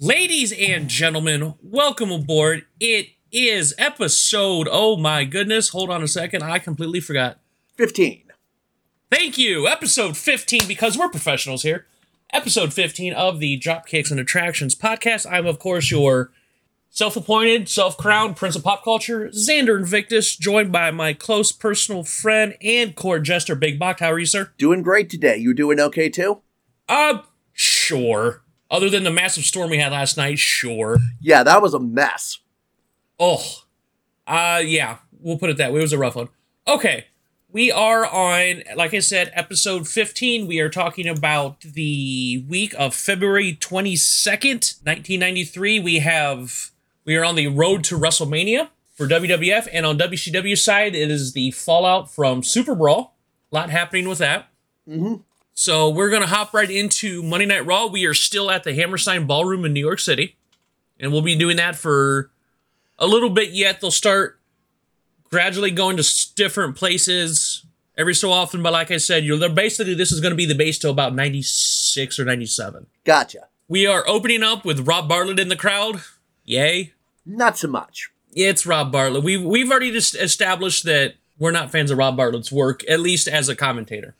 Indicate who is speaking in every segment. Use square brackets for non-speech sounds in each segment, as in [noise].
Speaker 1: Ladies and gentlemen, welcome aboard. It is episode, oh my goodness, hold on a second, I completely forgot.
Speaker 2: 15.
Speaker 1: Thank you, episode 15, because we're professionals here. Episode 15 of the Dropkicks and Attractions podcast. I'm, of course, your self appointed, self crowned prince of pop culture, Xander Invictus, joined by my close personal friend and court jester, Big Bach. How are you, sir?
Speaker 2: Doing great today. You doing okay too?
Speaker 1: Uh, sure. Other than the massive storm we had last night, sure.
Speaker 2: Yeah, that was a mess.
Speaker 1: Oh, uh, yeah, we'll put it that way. It was a rough one. Okay, we are on, like I said, episode 15. We are talking about the week of February 22nd, 1993. We have, we are on the road to WrestleMania for WWF, and on WCW side, it is the fallout from Super Brawl. A lot happening with that.
Speaker 2: Mm-hmm.
Speaker 1: So we're gonna hop right into Monday Night Raw. We are still at the Hammerstein Ballroom in New York City, and we'll be doing that for a little bit yet. They'll start gradually going to different places every so often. But like I said, you're they're basically this is going to be the base till about ninety six or ninety seven.
Speaker 2: Gotcha.
Speaker 1: We are opening up with Rob Bartlett in the crowd. Yay!
Speaker 2: Not so much.
Speaker 1: It's Rob Bartlett. We've we've already just established that we're not fans of Rob Bartlett's work, at least as a commentator.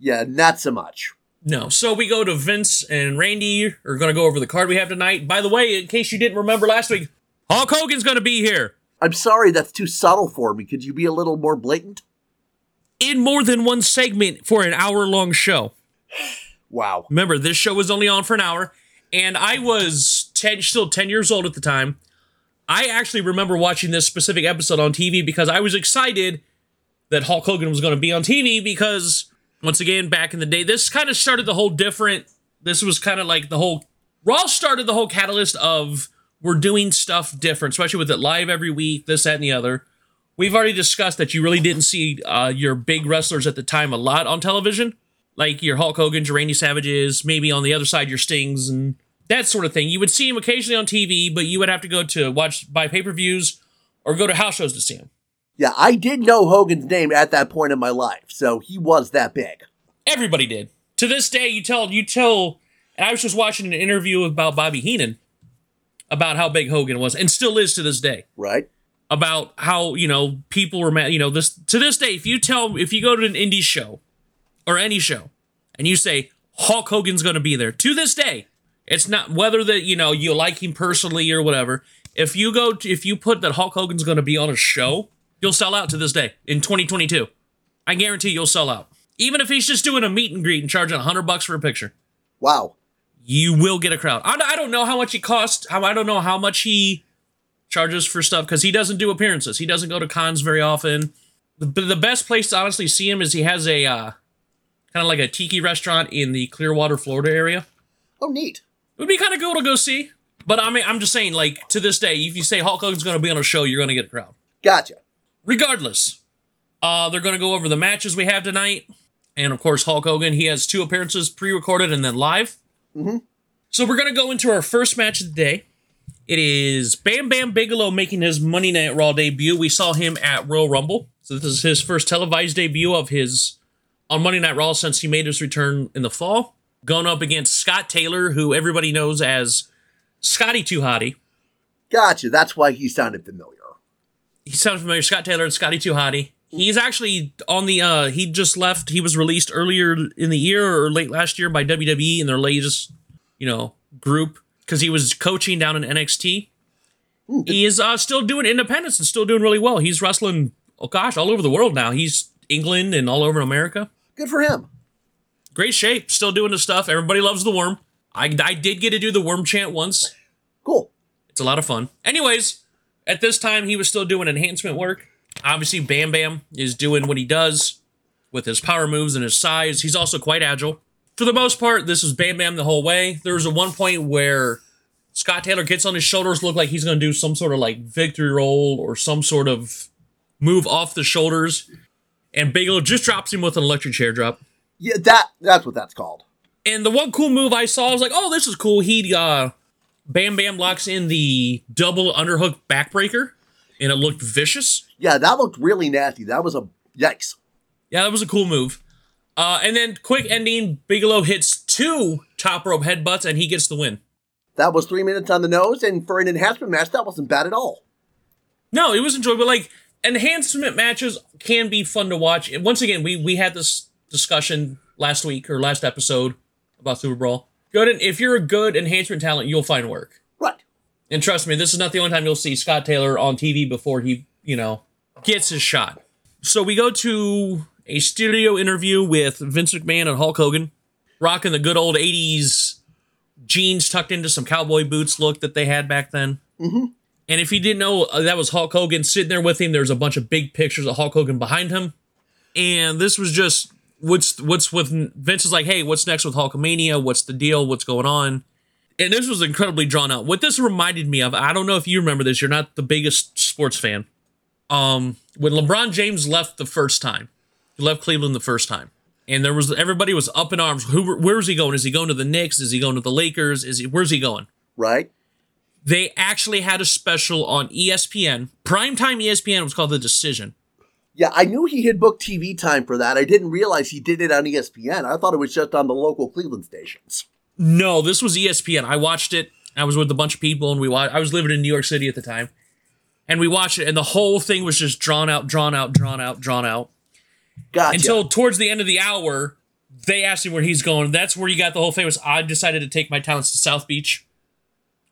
Speaker 2: Yeah, not so much.
Speaker 1: No. So we go to Vince and Randy are going to go over the card we have tonight. By the way, in case you didn't remember last week, Hulk Hogan's going to be here
Speaker 2: I'm sorry that's too subtle for me. Could you be a little more blatant?
Speaker 1: in more than one segment for an hour long show. [sighs]
Speaker 2: Wow.
Speaker 1: Remember, this show was only on for an hour, and I was 10, still 10 years old at the time. I actually remember watching this specific episode on TV because I was excited that Hulk Hogan was going to be on TV because, once again, back in the day, this kind of started the whole different. This was kind of like the whole. Raw started the whole catalyst of we're doing stuff different, especially with it live every week, this, that, and the other. We've already discussed that you really didn't see uh, your big wrestlers at the time a lot on television like your Hulk Hogan, your Randy Savages, maybe on the other side your Stings and that sort of thing. You would see him occasionally on TV, but you would have to go to watch buy pay per views or go to house shows to see him.
Speaker 2: Yeah, I did know Hogan's name at that point in my life, so he was that big.
Speaker 1: Everybody did. To this day, you tell you tell. And I was just watching an interview about Bobby Heenan about how big Hogan was, and still is to this day.
Speaker 2: Right?
Speaker 1: About how you know people were mad. You know this to this day. If you tell if you go to an indie show or any show and you say Hulk Hogan's going to be there, to this day, it's not whether that you know you like him personally or whatever. If you go to, if you put that Hulk Hogan's going to be on a show, you'll sell out to this day in 2022. I guarantee you'll sell out. Even if he's just doing a meet and greet and charging 100 bucks for a picture,
Speaker 2: Wow.
Speaker 1: you will get a crowd. I, I don't know how much he costs. How I don't know how much he charges for stuff because he doesn't do appearances. He doesn't go to cons very often. The, the best place to honestly see him is he has a uh, kind of like a tiki restaurant in the Clearwater, Florida area.
Speaker 2: Oh, neat.
Speaker 1: It would be kind of cool to go see. But I mean, I'm just saying, like to this day, if you say Hulk Hogan's going to be on a show, you're going to get a crowd.
Speaker 2: Gotcha.
Speaker 1: Regardless, uh, they're going to go over the matches we have tonight, and of course, Hulk Hogan. He has two appearances, pre-recorded and then live.
Speaker 2: Mhm.
Speaker 1: So we're going to go into our first match of the day. It is Bam Bam Bigelow making his Monday Night Raw debut. We saw him at Royal Rumble, so this is his first televised debut of his on Monday Night Raw since he made his return in the fall. Going up against Scott Taylor, who everybody knows as Scotty Too Hottie.
Speaker 2: Gotcha. That's why he sounded familiar.
Speaker 1: He sounded familiar. Scott Taylor and Scotty Too Hottie. He's actually on the. uh He just left. He was released earlier in the year or late last year by WWE in their latest, you know, group because he was coaching down in NXT. He is uh still doing independence and still doing really well. He's wrestling. Oh gosh, all over the world now. He's England and all over America.
Speaker 2: Good for him.
Speaker 1: Great shape. Still doing the stuff. Everybody loves the worm. I I did get to do the worm chant once.
Speaker 2: Cool.
Speaker 1: It's a lot of fun. Anyways, at this time, he was still doing enhancement work. Obviously, Bam Bam is doing what he does with his power moves and his size. He's also quite agile. For the most part, this is Bam Bam the whole way. There was a one point where Scott Taylor gets on his shoulders, look like he's going to do some sort of like victory roll or some sort of move off the shoulders. And Bigelow just drops him with an electric chair drop.
Speaker 2: Yeah, that that's what that's called.
Speaker 1: And the one cool move I saw, I was like, oh, this is cool. He uh Bam Bam locks in the double underhook backbreaker, and it looked vicious.
Speaker 2: Yeah, that looked really nasty. That was a yikes.
Speaker 1: Yeah, that was a cool move. Uh, and then quick ending, Bigelow hits two top rope headbutts, and he gets the win.
Speaker 2: That was three minutes on the nose, and for an enhancement match, that wasn't bad at all.
Speaker 1: No, it was enjoyable. But, like enhancement matches can be fun to watch. Once again, we we had this discussion last week or last episode about Super Brawl. Good, and if you're a good enhancement talent, you'll find work.
Speaker 2: Right.
Speaker 1: And trust me, this is not the only time you'll see Scott Taylor on TV before he, you know, gets his shot. So we go to a studio interview with Vince McMahon and Hulk Hogan, rocking the good old 80s jeans tucked into some cowboy boots look that they had back then.
Speaker 2: Mm-hmm.
Speaker 1: And if you didn't know, uh, that was Hulk Hogan sitting there with him. There's a bunch of big pictures of Hulk Hogan behind him. And this was just what's what's with Vince is like, hey, what's next with Hulkamania? What's the deal? What's going on? And this was incredibly drawn out. What this reminded me of, I don't know if you remember this. You're not the biggest sports fan. Um, when LeBron James left the first time, he left Cleveland the first time, and there was everybody was up in arms. Who, where's he going? Is he going to the Knicks? Is he going to the Lakers? Is he where's he going?
Speaker 2: Right.
Speaker 1: They actually had a special on ESPN, primetime ESPN. Was called The Decision.
Speaker 2: Yeah, I knew he had booked TV time for that. I didn't realize he did it on ESPN. I thought it was just on the local Cleveland stations.
Speaker 1: No, this was ESPN. I watched it. I was with a bunch of people, and we watched. I was living in New York City at the time, and we watched it, and the whole thing was just drawn out, drawn out, drawn out, drawn out
Speaker 2: Gotcha.
Speaker 1: until towards the end of the hour, they asked him where he's going. That's where you got the whole famous. I decided to take my talents to South Beach,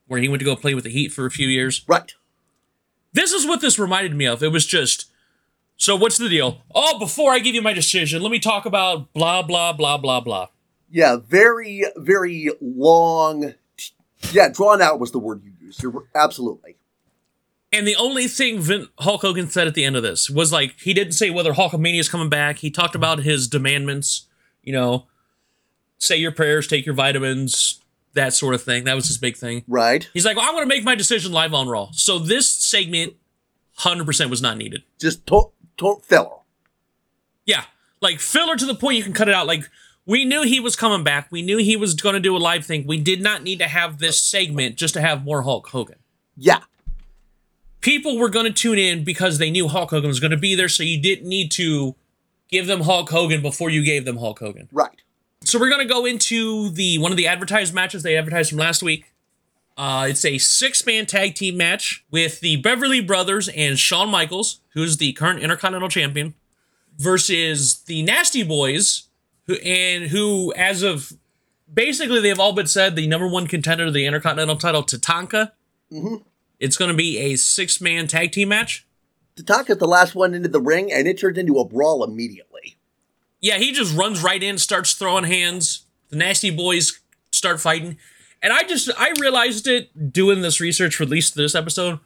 Speaker 1: where he went to go play with the Heat for a few years.
Speaker 2: right.
Speaker 1: This is what this reminded me of. It was just. So what's the deal? Oh, before I give you my decision, let me talk about blah blah blah blah blah.
Speaker 2: Yeah, very, very long. Yeah, drawn out was the word you used. You're absolutely.
Speaker 1: And the only thing Vin- Hulk Hogan said at the end of this was like he didn't say whether Hulkamania is coming back. He talked about his demandments, you know, say your prayers, take your vitamins, that sort of thing. That was his big thing.
Speaker 2: Right.
Speaker 1: He's like, well, I want to make my decision live on Raw. So this segment, hundred percent, was not needed.
Speaker 2: Just to- to- filler.
Speaker 1: Yeah, like filler to the point you can cut it out. Like we knew he was coming back. We knew he was going to do a live thing. We did not need to have this segment just to have more Hulk Hogan.
Speaker 2: Yeah.
Speaker 1: people were going to tune in because they knew Hulk Hogan was going to be there, so you didn't need to give them Hulk Hogan before you gave them Hulk Hogan.
Speaker 2: Right.
Speaker 1: So we're going to go into the one of the advertised matches they advertised from last week. Uh, it's a six-man tag team match with the Beverly Brothers and Shawn Michaels, who's the current Intercontinental Champion, versus the Nasty Boys, who and who, as of basically, they've all been said the number one contender to the Intercontinental title, Tatanka.
Speaker 2: Mhm.
Speaker 1: It's going to be a six-man tag team match.
Speaker 2: Tatanka's the last one into the ring, and it turns into a brawl immediately.
Speaker 1: Yeah, he just runs right in, starts throwing hands. The nasty boys start fighting. And I just I realized it doing this research for at least this episode.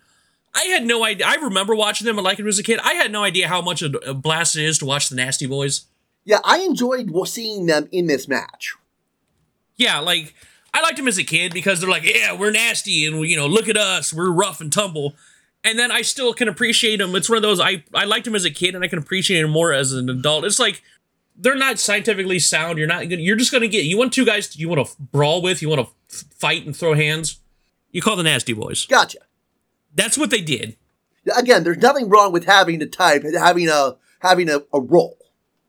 Speaker 1: I had no idea. I remember watching them and liking them as a kid. I had no idea how much a, a blast it is to watch the Nasty Boys.
Speaker 2: Yeah, I enjoyed seeing them in this match.
Speaker 1: Yeah, like I liked them as a kid because they're like, yeah, we're nasty and we, you know, look at us, we're rough and tumble. And then I still can appreciate them. It's one of those I I liked them as a kid and I can appreciate them more as an adult. It's like they're not scientifically sound. You're not gonna. You're just gonna get. You want two guys you want to brawl with. You want to fight and throw hands. You call the nasty boys.
Speaker 2: Gotcha.
Speaker 1: That's what they did.
Speaker 2: Again, there's nothing wrong with having a type, having a having a, a role.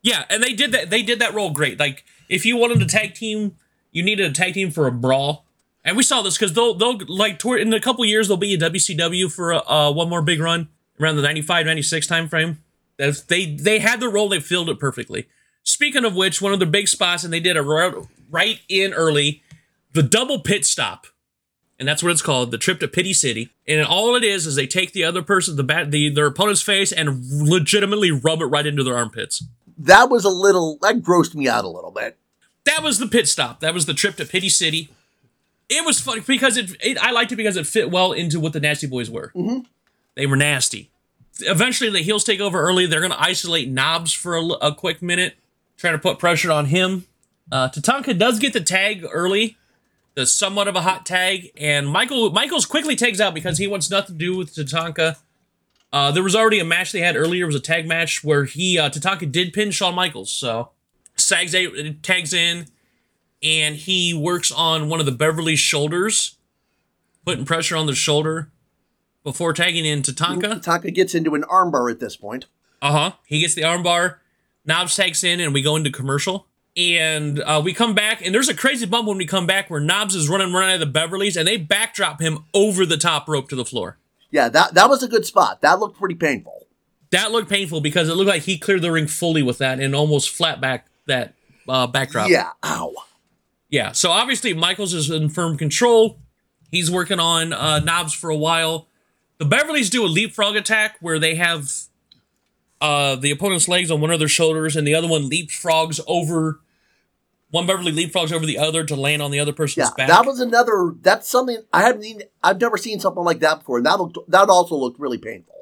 Speaker 1: Yeah, and they did that. They did that role great. Like if you wanted a tag team, you needed a tag team for a brawl. And we saw this because they'll they'll like toward, in a couple years they'll be a WCW for a, uh, one more big run around the 95, 96 time frame. That's, they they had the role. They filled it perfectly. Speaking of which, one of the big spots, and they did a right, right in early, the double pit stop, and that's what it's called, the trip to Pity City. And all it is is they take the other person, the bat, the their opponent's face, and legitimately rub it right into their armpits.
Speaker 2: That was a little that grossed me out a little bit.
Speaker 1: That was the pit stop. That was the trip to Pity City. It was funny because it, it I liked it because it fit well into what the Nasty Boys were.
Speaker 2: Mhm.
Speaker 1: They were nasty. Eventually, the heels take over early. They're going to isolate Knobs for a quick minute, trying to put pressure on him. Uh, Tatanka does get the tag early, the somewhat of a hot tag, and Michael Michaels quickly tags out because he wants nothing to do with Tatanka. Uh, there was already a match they had earlier. It was a tag match where he uh, Tatanka did pin Shawn Michaels. So Sags tags in, and he works on one of the Beverly's shoulders, putting pressure on the shoulder before tagging in Tatanka.
Speaker 2: Tatanka gets into an armbar at this point.
Speaker 1: Uh huh. He gets the armbar. Knobs tags in, and we go into commercial. And uh, we come back, and there's a crazy bump when we come back where Knobs is running running out of the Beverleys, and they backdrop him over the top rope to the floor.
Speaker 2: Yeah, that that was a good spot. That looked pretty painful.
Speaker 1: That looked painful because it looked like he cleared the ring fully with that and almost flat back that uh, backdrop.
Speaker 2: Yeah. Ow.
Speaker 1: Yeah. So obviously Michaels is in firm control. He's working on uh, knobs for a while. The Beverleys do a leapfrog attack where they have uh, the opponent's legs on one of their shoulders and the other one leapfrogs over one Beverly leapfrogs over the other to land on the other person's
Speaker 2: Yeah,
Speaker 1: back.
Speaker 2: that was another. That's something I haven't. Seen, I've never seen something like that before. And that looked, that also looked really painful.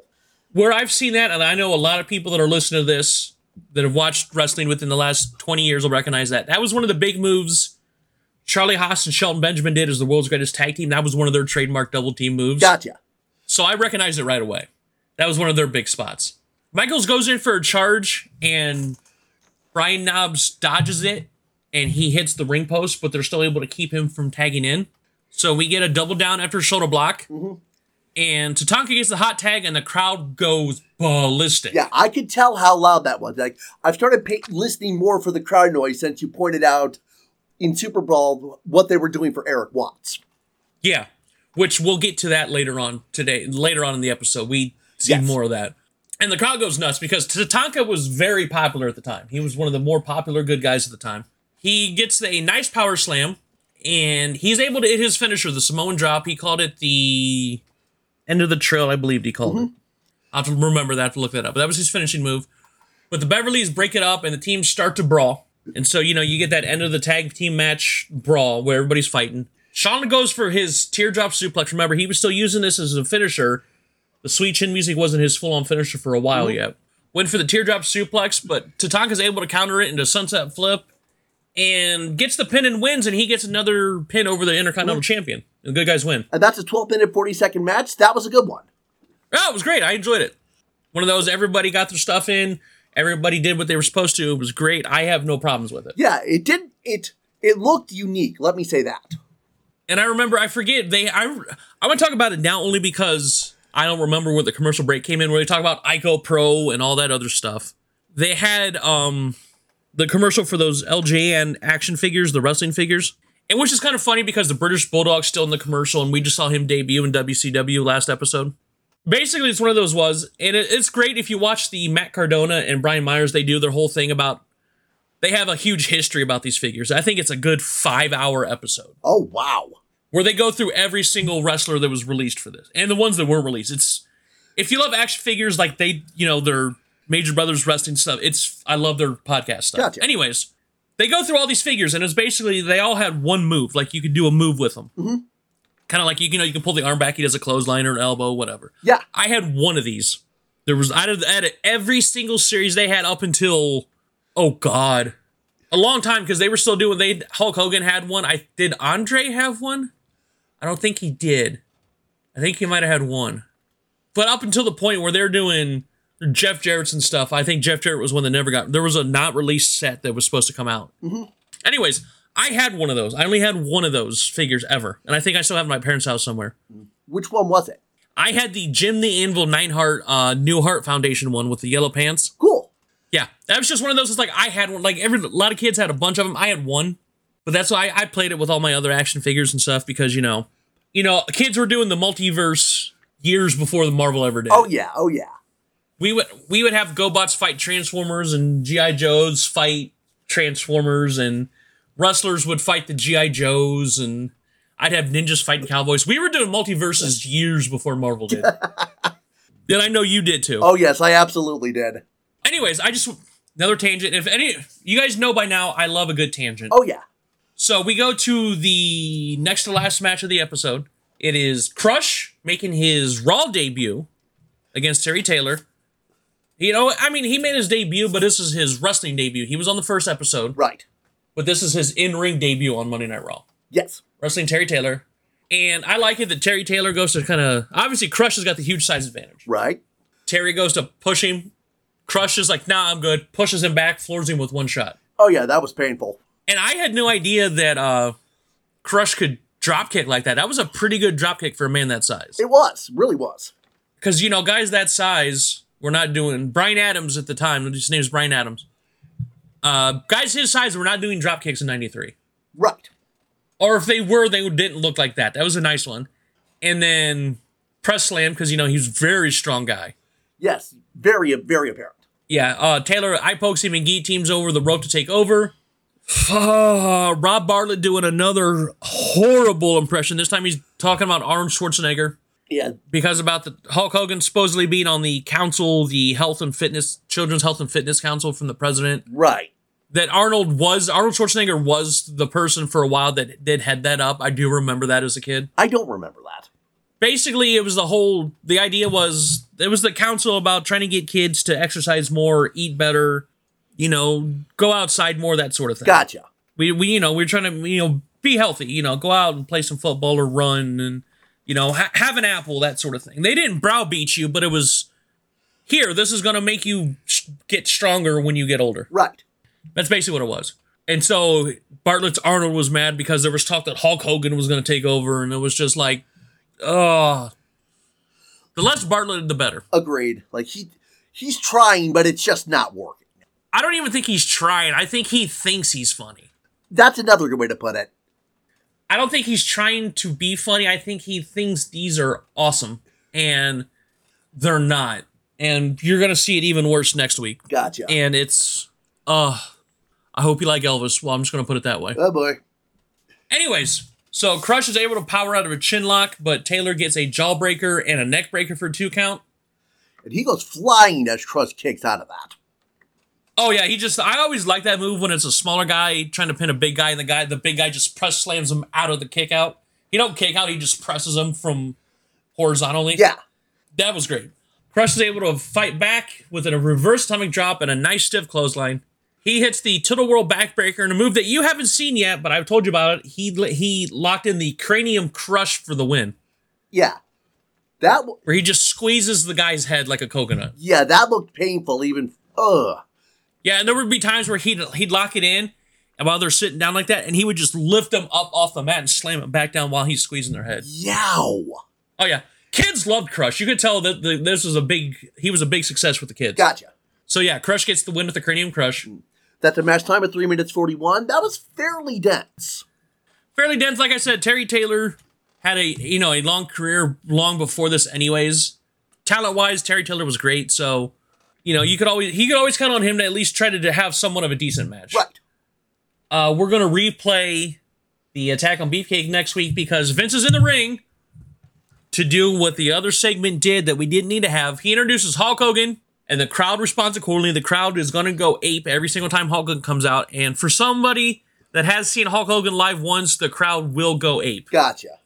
Speaker 1: where I've seen that, and I know a lot of people that are listening to this that have watched wrestling within the last 20 years will recognize that. That was one of the big moves Charlie Haas and Shelton Benjamin did as the world's greatest tag team. That was one of their trademark double team moves.
Speaker 2: Gotcha.
Speaker 1: So I recognized it right away. That was one of their big spots. Michaels goes in for a charge, and Brian Knobs dodges it, and he hits the ring post, but they're still able to keep him from tagging in. So we get a double down after a shoulder block. Mm-hmm. And Tatanka gets the hot tag, and the crowd goes ballistic.
Speaker 2: Yeah, I could tell how loud that was. Like I've started pay- listening more for the crowd noise since you pointed out in Super Brawl what they were doing for Erik Watts.
Speaker 1: Yeah, which we'll get to that later on today. Later on in the episode, we see
Speaker 2: Yes.
Speaker 1: more of that. And the crowd goes nuts because Tatanka was very popular at the time. He was one of the more popular good guys at the time. He gets a nice power slam, and he's able to hit his finisher, the Samoan drop. He called it the end of the trail, I believe he called it. Mm-hmm. I'll have to remember that to look that up. But that was his finishing move. But the Beverleys break it up, and the teams start to brawl. And so, you know, you get that end of the tag team match brawl where everybody's fighting. Sean goes for his teardrop suplex. Remember, he was still using this as a finisher. The sweet chin music wasn't his full on finisher for a while mm-hmm. yet. Went for the teardrop suplex, but Tatanka's able to counter it into sunset flip and gets the pin and wins, and he gets another pin over the Intercontinental Champion. The good guys win.
Speaker 2: And that's a 12 minute, 40 second match. That was a good one.
Speaker 1: Oh, it was great. I enjoyed it. One of those everybody got their stuff in, everybody did what they were supposed to. It was great. I have no problems with it.
Speaker 2: Yeah, it did. It it looked unique. Let me say that.
Speaker 1: And I remember, I forget they. I I want to talk about it now only because I don't remember when the commercial break came in where they talk about ICOPRO and all that other stuff. They had um the commercial for those LJN action figures, the wrestling figures, and which is kind of funny because the British Bulldog's still in the commercial, and we just saw him debut in WCW last episode. Basically, it's one of those was, and it, it's great if you watch the Matt Cardona and Brian Myers. They do their whole thing about. They have a huge history about these figures. I think it's a good five hour episode
Speaker 2: Oh wow.
Speaker 1: where they go through every single wrestler that was released for this and the ones that weren't released. It's if you love action figures like they, you know, their Major Brothers wrestling stuff. It's I love their podcast stuff.
Speaker 2: Gotcha.
Speaker 1: Anyways, they go through all these figures and it's basically they all had one move. Like you could do a move with them. Mm-hmm. Kind of like you, you know, you can pull the arm back. He does a clothesline or an elbow, whatever.
Speaker 2: Yeah.
Speaker 1: I had one of these. There was out of every single series they had up until oh god, a long time because they were still doing. They Hulk Hogan had one. I did Andre have one. I don't think he did. I think he might have had one. But up until the point where they're doing Jeff Jarrett's and stuff, I think Jeff Jarrett was one that never got. There was a not released set that was supposed to come out. Anyways, I had one of those. I only had one of those figures ever, and I think I still have it my parents' house somewhere.
Speaker 2: Which one was it?
Speaker 1: I had the Jim the Anvil Neidhart uh, New Hart Foundation one with the yellow pants.
Speaker 2: Cool.
Speaker 1: Yeah, that was just one of those. It's like I had one. Like every a lot of kids had a bunch of them. I had one, but that's why I, I played it with all my other action figures and stuff because you know, you know, kids were doing the multiverse years before the Marvel ever did.
Speaker 2: Oh yeah. Oh yeah.
Speaker 1: We would we would have GoBots fight Transformers and GI Joes fight Transformers and wrestlers would fight the GI Joes and I'd have ninjas fighting cowboys. We were doing multiverses years before Marvel did. [laughs] and I know you did too.
Speaker 2: Oh yes, I absolutely did.
Speaker 1: Anyways, I just another tangent. If any you guys know by now, I love a good tangent.
Speaker 2: Oh yeah.
Speaker 1: So we go to the next to last match of the episode. It is Crush making his Raw debut against Terry Taylor. You know, I mean, he made his debut, but this is his wrestling debut. He was on the first episode,
Speaker 2: Right.
Speaker 1: but this is his in-ring debut on Monday Night Raw.
Speaker 2: Yes.
Speaker 1: Wrestling Terry Taylor. And I like it that Terry Taylor goes to kind of obviously Crush has got the huge size advantage.
Speaker 2: Right.
Speaker 1: Terry goes to push him. Crush is like, nah, I'm good. Pushes him back, floors him with one shot.
Speaker 2: Oh yeah, that was painful.
Speaker 1: And I had no idea that uh Crush could drop kick like that. That was a pretty good drop kick for a man that size.
Speaker 2: It was. Really was.
Speaker 1: Because you know, guys that size were not doing Brian Adams at the time, his name is Brian Adams. Uh, guys his size were not doing drop kicks in '93,
Speaker 2: Right.
Speaker 1: or if they were, they didn't look like that. That was a nice one. And then press slam because you know he's very strong guy.
Speaker 2: Yes. Very, very apparent.
Speaker 1: Yeah, uh, Taylor eye pokes him and teams over the rope to take over. Uh, [sighs] Rob Bartlett doing another horrible impression. This time he's talking about Arnold Schwarzenegger
Speaker 2: Yeah.
Speaker 1: because about the Hulk Hogan supposedly being on the council, the health and fitness, Children's Health and Fitness Council from the president.
Speaker 2: Right.
Speaker 1: That Arnold was Arnold Schwarzenegger was the person for a while that did head that up. I do remember that as a kid.
Speaker 2: I don't remember that.
Speaker 1: Basically, it was the whole. The idea was it was the council about trying to get kids to exercise more, eat better, you know, go outside more, that sort of thing.
Speaker 2: Gotcha.
Speaker 1: we, we you know we're trying to you know be healthy you know go out and play some football or run and you know ha- have an apple that sort of thing they didn't browbeat you but it was here this is going to make you sh- get stronger when you get older
Speaker 2: Right.
Speaker 1: that's basically what it was and so bartlett's arnold was mad because there was talk that hulk hogan was going to take over and it was just like oh the less bartlett the better
Speaker 2: Agreed. Like he he's trying, but it's just not working.
Speaker 1: i don't even think he's trying i think he thinks he's funny
Speaker 2: That's another good way to put it.
Speaker 1: I don't think he's trying to be funny. I think he thinks these are awesome, and they're not. And you're gonna see it even worse next week.
Speaker 2: Gotcha.
Speaker 1: And it's, uh, I hope you like Elvis. Well, I'm just gonna put it that way.
Speaker 2: oh boy.
Speaker 1: Anyways, so Crush is able to power out of a chin lock, but Taylor gets a jawbreaker and a neck breaker for two count.
Speaker 2: And he goes flying as Crush kicks out of that.
Speaker 1: Oh yeah, he just I always like that move when it's a smaller guy trying to pin a big guy and the guy the big guy just press slams him out of the kick out. He don't kick out, he just presses him from horizontally.
Speaker 2: Yeah.
Speaker 1: That was great. Crush is able to fight back with a reverse atomic drop and a nice stiff clothesline. He hits the Tilt-a-Whirl Backbreaker in a move that you haven't seen yet, but I've told you about it. He he locked in the Cranium Crush for the win,
Speaker 2: Yeah. That w-
Speaker 1: where he just squeezes the guy's head like a coconut.
Speaker 2: yeah, that looked painful even ugh.
Speaker 1: Yeah, and there would be times where he'd he'd lock it in, and while they're sitting down like that, and he would just lift them up off the mat and slam it back down while he's squeezing their head.
Speaker 2: Yow.
Speaker 1: Oh yeah, kids loved Crush. You could tell that the, this was a big he was a big success with the kids.
Speaker 2: Gotcha.
Speaker 1: So yeah, Crush gets the win with the Cranium Crush. Mm.
Speaker 2: That's a match time of three minutes forty one. That was fairly dense.
Speaker 1: fairly dense. Like I said, Terry Taylor had a you know a long career long before this, anyways. Talent wise, Terry Taylor was great. So you know you could always he could always count on him to at least try to, to have somewhat of a decent match.
Speaker 2: Right.
Speaker 1: Uh, we're gonna replay the attack on Beefcake next week because Vince is in the ring to do what the other segment did that we didn't need to have. He introduces Hulk Hogan. And the crowd responds accordingly. The crowd is going to go ape every single time Hulk Hogan comes out. And for somebody that has seen Hulk Hogan live once, the crowd will go ape.
Speaker 2: Gotcha.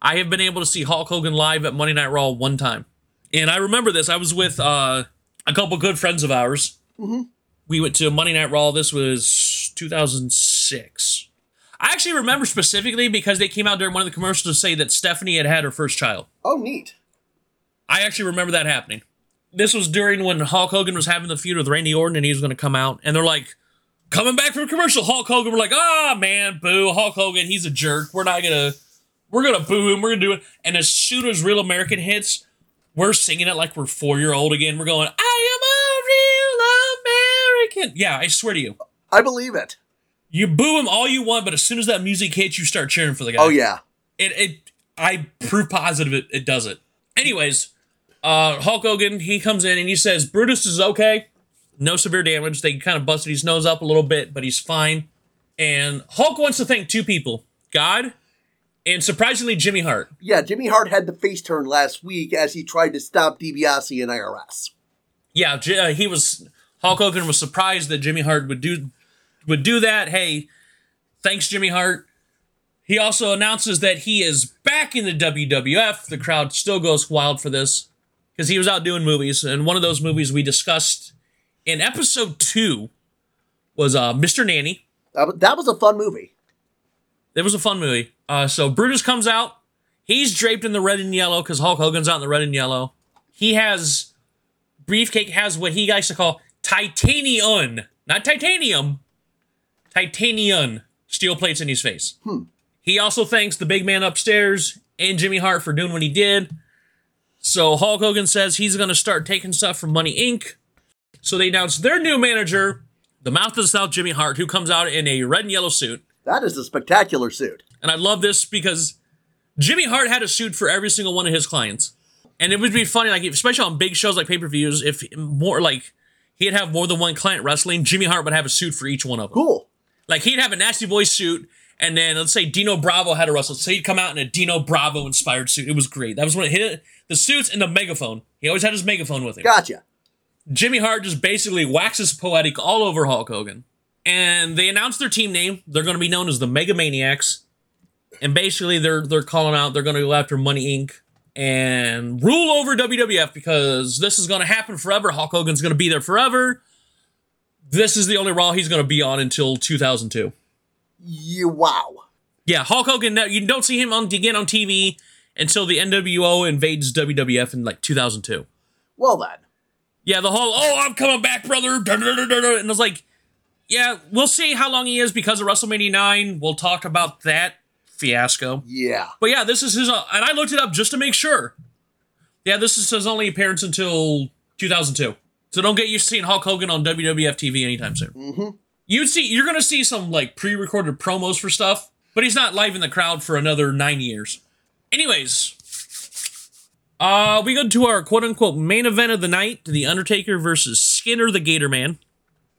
Speaker 1: I have been able to see Hulk Hogan live at Monday Night Raw one time. And I remember this. I was with uh, a couple good friends of ours. We went to Monday Night Raw. This was 2006. I actually remember specifically because they came out during one of the commercials to say that Stephanie had had her first child.
Speaker 2: Oh neat.
Speaker 1: I actually remember that happening. This was during when Hulk Hogan was having the feud with Randy Orton and he was going to come out. And they're like, coming back from commercial, Hulk Hogan. We're like, ah, man, boo. Hulk Hogan, he's a jerk. We're not going to, we're going to boo him. We're going to do it. And as soon as Real American hits, we're singing it like we're four year old again. We're going, I am a real American. Yeah, I swear to you.
Speaker 2: I believe it.
Speaker 1: You boo him all you want, but as soon as that music hits, you start cheering for the guy
Speaker 2: Oh yeah.
Speaker 1: it, it I prove positive it, it does it. Anyways, uh Hulk Hogan, he comes in and he says Brutus is okay. No severe damage. They kind of busted his nose up a little bit, but he's fine. And Hulk wants to thank two people. God and surprisingly Jimmy Hart.
Speaker 2: Yeah, Jimmy Hart had the face turn last week as he tried to stop DiBiase and IRS.
Speaker 1: Yeah, uh, he was Hulk Hogan was surprised that Jimmy Hart would do would do that. Hey, thanks Jimmy Hart. He also announces that he is back in the WWF. The crowd still goes wild for this because he was out doing movies, and one of those movies we discussed in episode two was uh, Mr. Nanny.
Speaker 2: That was, a fun movie.
Speaker 1: It was a fun movie. Uh, so Brutus comes out. He's draped in the red and yellow because Hulk Hogan's out in the red and yellow. He has Briefcake has what he likes to call titanium, not titanium, titanium steel plates in his face. Hmm. He also thanks the big man upstairs and Jimmy Hart for doing what he did. So Hulk Hogan says he's going to start taking stuff from Money Inc. So they announced their new manager, the Mouth of the South, Jimmy Hart, who comes out in a red and yellow suit.
Speaker 2: That is a spectacular suit.
Speaker 1: And I love this because Jimmy Hart had a suit for every single one of his clients. And it would be funny, like especially on big shows like pay per views, if more like he'd have more than one client wrestling, Jimmy Hart would have a suit for each one of them.
Speaker 2: Cool.
Speaker 1: Like he'd have a Nasty Boys suit, and then let's say Dino Bravo had a wrestle, so he'd come out in a Dino Bravo inspired suit. It was great. That was when it hit the suits and the megaphone. He always had his megaphone with him.
Speaker 2: Gotcha.
Speaker 1: Jimmy Hart just basically waxes poetic all over Hulk Hogan. And they announced their team name. They're going to be known as the Mega Maniacs. And basically, they're they're calling out. They're going to go after Money Inc. and rule over WWF because this is going to happen forever. Hulk Hogan's going to be there forever. This is the only Raw he's going to be on until 2002.
Speaker 2: You wow.
Speaker 1: Yeah, Hulk Hogan. You don't see him on again on TV until the NWO invades WWF in like 2002.
Speaker 2: Well then.
Speaker 1: Yeah, the whole oh I'm coming back, brother, and I was like, yeah, we'll see how long he is because of WrestleMania nine. We'll talk about that fiasco.
Speaker 2: Yeah.
Speaker 1: But yeah, this is his, uh, and I looked it up just to make sure. Yeah, this is his only appearance until 2002. So don't get used to seeing Hulk Hogan on WWF TV anytime soon.
Speaker 2: Mm-hmm.
Speaker 1: You'd see, you're gonna see some like pre-recorded promos for stuff, but he's not live in the crowd for another nine years. Anyways, uh, we go to our quote unquote main event of the night: The Undertaker versus Skinner the Gator Man.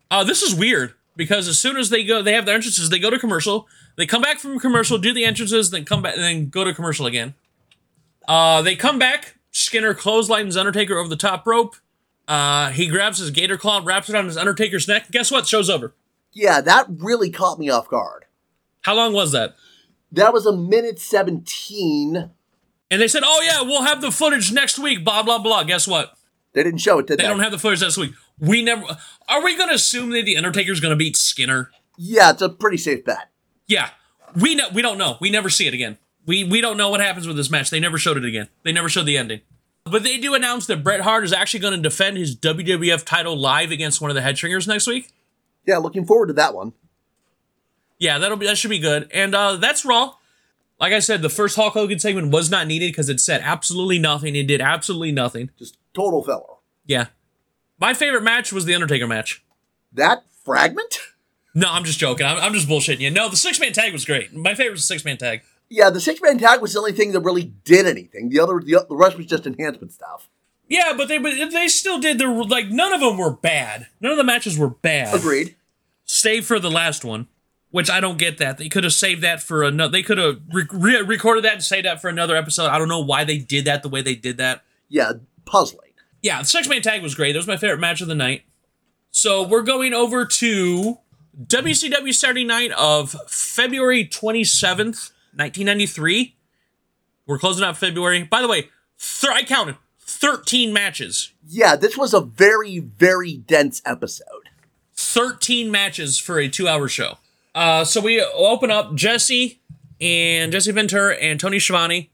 Speaker 1: Uh, this is weird because as soon as they go, they have their entrances. They go to commercial. They come back from commercial, do the entrances, then come back, and then go to commercial again. Uh, they come back. Skinner clotheslines Undertaker over the top rope. Uh, he grabs his gator claw, wraps it on his Undertaker's neck. Guess what? Show's over.
Speaker 2: Yeah, that really caught me off guard.
Speaker 1: How long was that?
Speaker 2: That was a minute 17.
Speaker 1: And they said, oh, yeah, we'll have the footage next week, blah, blah, blah. Guess what?
Speaker 2: They didn't show it, did
Speaker 1: They
Speaker 2: they?
Speaker 1: don't have the footage this week. We never. Are we going to assume that the Undertaker's going to beat Skinner?
Speaker 2: yeah, it's a pretty safe bet.
Speaker 1: Yeah, we know. We don't know. We never see it again. We we don't know what happens with this match. They never showed it again. They never showed the ending. But they do announce that Bret Hart is actually going to defend his WWF title live against one of the Headshrinkers next week.
Speaker 2: Yeah, looking forward to that one.
Speaker 1: Yeah, that'll be that should be good. And uh, that's Raw. Like I said, the first Hulk Hogan segment was not needed because it said absolutely nothing. It did absolutely nothing.
Speaker 2: Just total filler.
Speaker 1: Yeah. My favorite match was the Undertaker match.
Speaker 2: That fragment?
Speaker 1: No, I'm just joking. I'm, I'm just bullshitting you. No, the six man tag was great. My favorite was the six man tag.
Speaker 2: Yeah, the six man tag was the only thing that really did anything. The other, the, the rest was just enhancement stuff.
Speaker 1: Yeah, but they but they still did their like none of them were bad. None of the matches were bad.
Speaker 2: Agreed.
Speaker 1: Save for the last one, which I don't get that. They could have saved that for another. They could have re- re- recorded that and saved that for another episode. I don't know why they did that the way they did that.
Speaker 2: Yeah, puzzling.
Speaker 1: Yeah, the six man tag was great. That was my favorite match of the night. So we're going over to WCW Saturday night of February 27th, 1993. We're closing out February. By the way, I counted 13 matches.
Speaker 2: Yeah, this was a very, very dense episode.
Speaker 1: 13 matches for a two hour show. Uh, so we open up Jesse and Jesse Ventura and Tony Schiavone.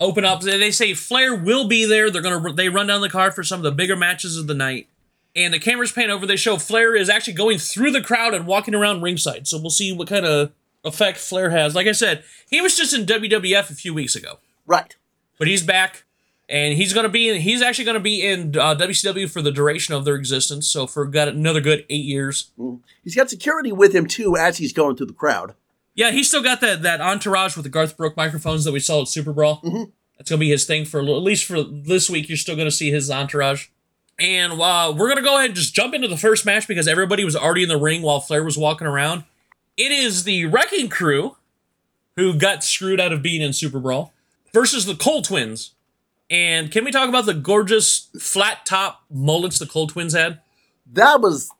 Speaker 1: Open up. They say Flair will be there. They're gonna they run down the card for some of the bigger matches of the night. And the cameras pan over. They show Flair is actually going through the crowd and walking around ringside. So we'll see what kind of effect Flair has. Like I said, he was just in WWF a few weeks ago,
Speaker 2: Right.
Speaker 1: but he's back. And he's gonna be in. He's actually gonna be in uh, WCW for the duration of their existence. So for got another good eight years.
Speaker 2: He's got security with him too as he's going through the crowd.
Speaker 1: Yeah, he's still got that that entourage with the Garth Brooks microphones that we saw at Super Brawl.
Speaker 2: Mhm.
Speaker 1: That's gonna be his thing for a little- at least for this week. You're still gonna see his entourage. And uh, we're gonna go ahead and just jump into the first match because everybody was already in the ring while Flair was walking around. It is the Wrecking Crew who got screwed out of being in Super Brawl versus the Cole Twins. And can we talk about the gorgeous flat top mullets the Cole Twins had?
Speaker 2: That was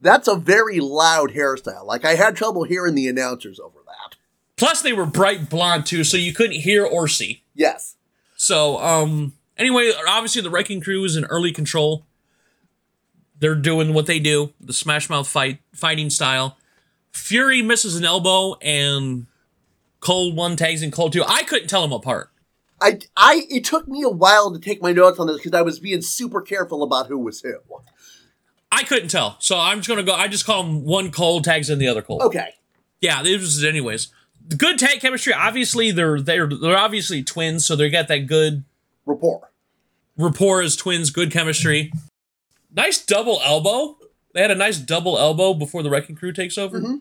Speaker 2: that's a very loud hairstyle. Like I had trouble hearing the announcers over that.
Speaker 1: Plus, they were bright blonde too, so you couldn't hear or see.
Speaker 2: Yes.
Speaker 1: So, um, anyway, obviously the Wrecking Crew is in early control. They're doing what they do, the Smash Mouth fight fighting style. Fury misses an elbow, and Cole one tags in Cole two. I couldn't tell them apart.
Speaker 2: I I it took me a while to take my notes on this because I was being super careful about who was who.
Speaker 1: I couldn't tell, so I'm just gonna go. I just call them one Cole tags in the other Cole.
Speaker 2: Okay.
Speaker 1: Yeah, it was anyways. Good tag chemistry. Obviously, they're they're they're obviously twins, so they got that good
Speaker 2: Rapport.
Speaker 1: rapport as twins. Good chemistry. Nice double elbow. They had a nice double elbow before the Wrecking Crew takes over.
Speaker 2: Mhm.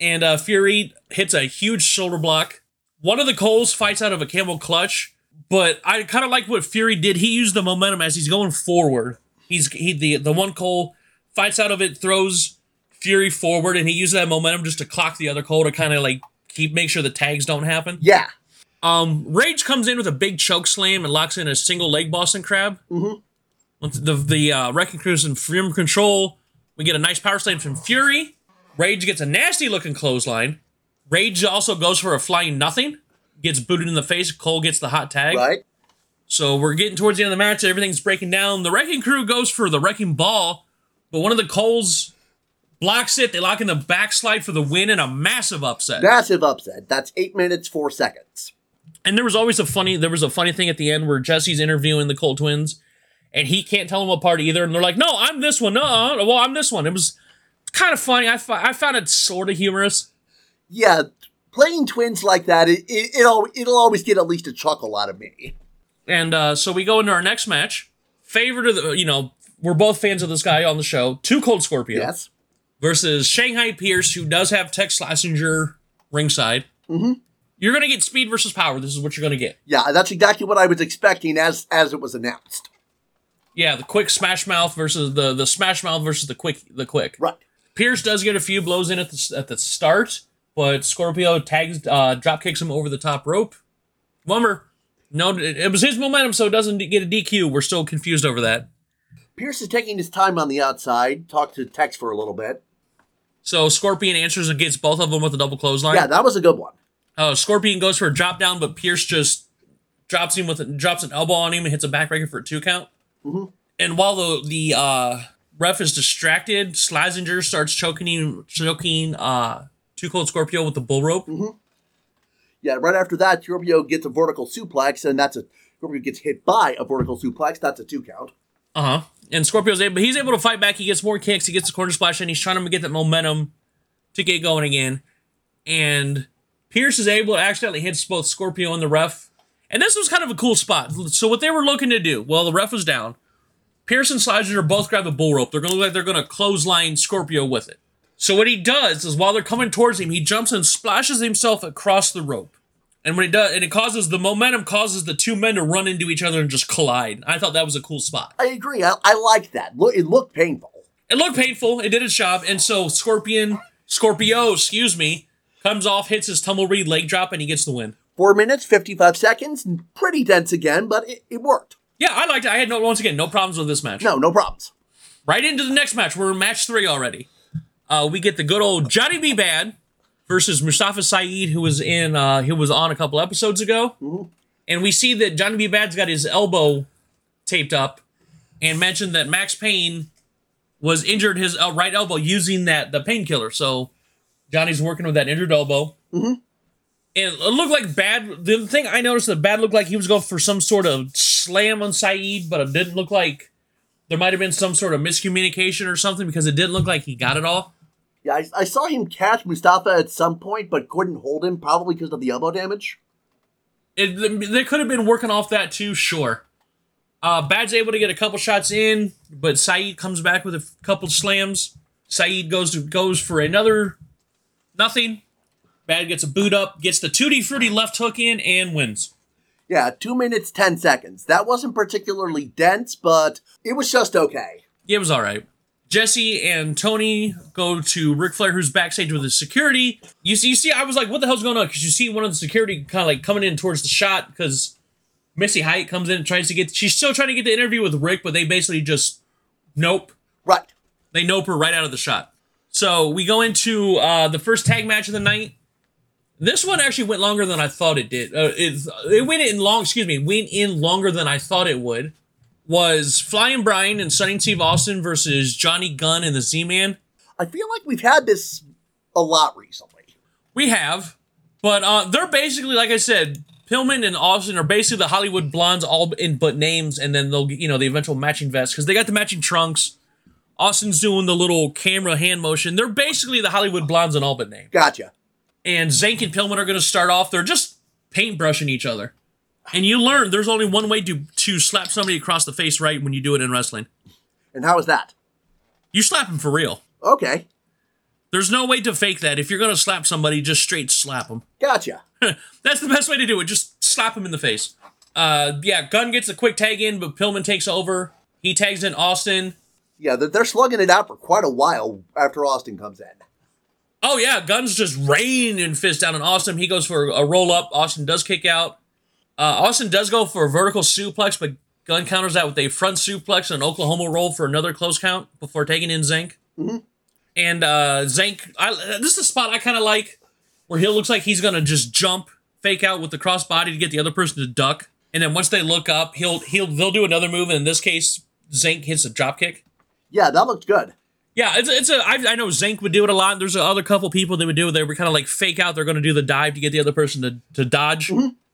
Speaker 1: And uh, Fury hits a huge shoulder block. One of the Coles fights out of a camel clutch, but I kind of like what Fury did. He used the momentum as he's going forward. He's he the the one Cole fights out of it, throws Fury forward, and he uses that momentum just to clock the other Cole to kind of like keep make sure the tags don't happen.
Speaker 2: Yeah.
Speaker 1: Um, Rage comes in with a big choke slam and locks in a single leg Boston Crab.
Speaker 2: Mhm.
Speaker 1: Once the the uh, Wrecking Crew's in firm control. We get a nice power slam from Fury. Rage gets a nasty looking clothesline. Rage also goes for a flying nothing. Gets booted in the face. Cole gets the hot tag.
Speaker 2: Right.
Speaker 1: So we're getting towards the end of the match. Everything's breaking down. The Wrecking Crew goes for the Wrecking Ball, but one of the Coles blocks it. They lock in the backslide for the win and a massive upset.
Speaker 2: Massive upset. That's eight minutes, four seconds.
Speaker 1: And there was always a funny there was a funny thing at the end where Jesse's interviewing the Cole twins, and he can't tell them apart either. And they're like, "No, I'm this one. No, uh, well, I'm this one." It was kind of funny. I, fi- I found it sort of humorous.
Speaker 2: Yeah, playing twins like that, it, it, it'll, it'll always get at least a chuckle out of me.
Speaker 1: And uh, so we go into our next match. Favorite of the, you know, we're both fans of this guy on the show. Two Cold Scorpio
Speaker 2: Yes.
Speaker 1: versus Shanghai Pierce, who does have Tex Slazenger ringside.
Speaker 2: Mm-hmm.
Speaker 1: You're gonna get speed versus power. This is what you're gonna get.
Speaker 2: Yeah, that's exactly what I was expecting as as it was announced.
Speaker 1: Yeah, the quick smash mouth versus the the smash mouth versus the quick the quick.
Speaker 2: Right.
Speaker 1: Pierce does get a few blows in at the at the start, but Scorpio tags uh, drop kicks him over the top rope. Lumber, no, it, it was his momentum, so it doesn't get a DQ. We're still confused over that.
Speaker 2: Pierce is taking his time on the outside. Talk to Tex for a little bit.
Speaker 1: So Scorpion answers and gets both of them with a double clothesline.
Speaker 2: Yeah, that was a good one.
Speaker 1: Uh, Scorpion goes for a drop down, but Pierce just drops him with a, drops an elbow on him and hits a backbreaker for a two count.
Speaker 2: Mhm.
Speaker 1: And while the the uh, ref is distracted, Slazenger starts choking him, choking uh, Too Cold Scorpio with the bull rope.
Speaker 2: Yeah, right after that, Scorpio gets a vertical suplex, and that's a Scorpio gets hit by a vertical suplex. That's a two count.
Speaker 1: Uh huh. And Scorpio's able, he's able to fight back. He gets more kicks. He gets the corner splash, and he's trying to get that momentum to get going again. And Pierce is able to accidentally hit both Scorpio and the ref. And this was kind of a cool spot. So what they were looking to do, well, the ref was down. Pierce and Slazenger both grab the bull rope. They're going to look like they're going to clothesline Scorpio with it. So what he does is while they're coming towards him, he jumps and splashes himself across the rope. And when it does, and it causes the momentum causes the two men to run into each other and just collide. I thought that was a cool spot.
Speaker 2: I agree. I, I like that. Look, it looked painful.
Speaker 1: It looked painful. It did its job. And so Scorpion, Scorpio, excuse me, comes off, hits his tumbleweed leg drop, and he gets the win.
Speaker 2: Four minutes, fifty-five seconds. Pretty dense again, but it, it worked.
Speaker 1: Yeah, I liked it. I had no once again no problems with this match.
Speaker 2: No, no problems.
Speaker 1: Right into the next match. We're in match three already. Uh, we get the good old Johnny B. Bad versus Mustafa Saeed, who was in uh, who was on a couple episodes ago,
Speaker 2: Mhm.
Speaker 1: and we see that Johnny B. Bad's got his elbow taped up, and mentioned that Max Payne was injured his uh, right elbow using that the painkiller. So Johnny's working with that injured elbow.
Speaker 2: Mhm.
Speaker 1: And it looked like Bad. The thing I noticed that Bad looked like he was going for some sort of slam on Saeed, but it didn't look like there might have been some sort of miscommunication or something because it didn't look like he got it all.
Speaker 2: Yeah, I, I saw him catch Mustafa at some point, but couldn't hold him, probably because of the elbow damage.
Speaker 1: It, they could have been working off that too, sure. Uh, Bad's able to get a couple shots in, but Saeed comes back with a f- couple slams. Saeed goes to goes for another nothing. Bad gets a boot up, gets the tutti frutti left hook in, and wins.
Speaker 2: Yeah, two minutes, ten seconds. That wasn't particularly dense, but it was just okay.
Speaker 1: Yeah, it was all right. Jesse and Tony go to Ric Flair, who's backstage with his security. You see, you see, I was like, "What the hell's going on?" Because you see one of the security kind of like coming in towards the shot because Missy Hyatt comes in and tries to get. She's still trying to get the interview with Rick, but they basically just nope.
Speaker 2: Right.
Speaker 1: They nope her right out of the shot. So we go into uh, the first tag match of the night. This one actually went longer than I thought it did. Uh, it, it went in long. Excuse me, went in longer than I thought it would. Was Flying Brian and Stunning Steve Austin versus Johnny Gunn and the Z Man.
Speaker 2: I feel like we've had this a lot recently.
Speaker 1: We have, but uh, they're basically like I said. Pillman and Austin are basically the Hollywood blondes, all in but names, and then they'll get you know the eventual matching vest because they got the matching trunks. Austin's doing the little camera hand motion. They're basically the Hollywood blondes in all but name.
Speaker 2: Gotcha.
Speaker 1: And Zenk and Pillman are going to start off. They're just paintbrushing each other. And you learn there's only one way to to slap somebody across the face right when you do it in wrestling.
Speaker 2: And how was that?
Speaker 1: You slap him for real.
Speaker 2: Okay,
Speaker 1: There's no way to fake that. If you're gonna slap somebody, just straight slap them. [laughs]
Speaker 2: gotcha.
Speaker 1: That's the best way to do it. Just slap him in the face. Uh, yeah, Gunn gets a quick tag in, but Pillman takes over. He tags in Austin.
Speaker 2: Yeah, they're, they're slugging it out for quite a while after Austin comes in.
Speaker 1: Oh yeah, Gunn's just raining fist down on Austin. He goes for a roll up. Austin does kick out. Uh, Austin does go for a vertical suplex, but Gunn counters that with a front suplex and an Oklahoma roll for another close count before taking in Zenk.
Speaker 2: Mhm.
Speaker 1: And uh, Zenk, I, this is a spot I kind of like, where he looks like he's gonna just jump, fake out with the crossbody to get the other person to duck, and then once they look up, he'll he'll they'll do another move. And in this case, Zenk hits a drop kick.
Speaker 2: Yeah, that looked good.
Speaker 1: Yeah, it's it's a. I, I know Zenk would do it a lot. There's a other couple people that would do it. They were kind of like fake out. They're going to do the dive to get the other person to to dodge,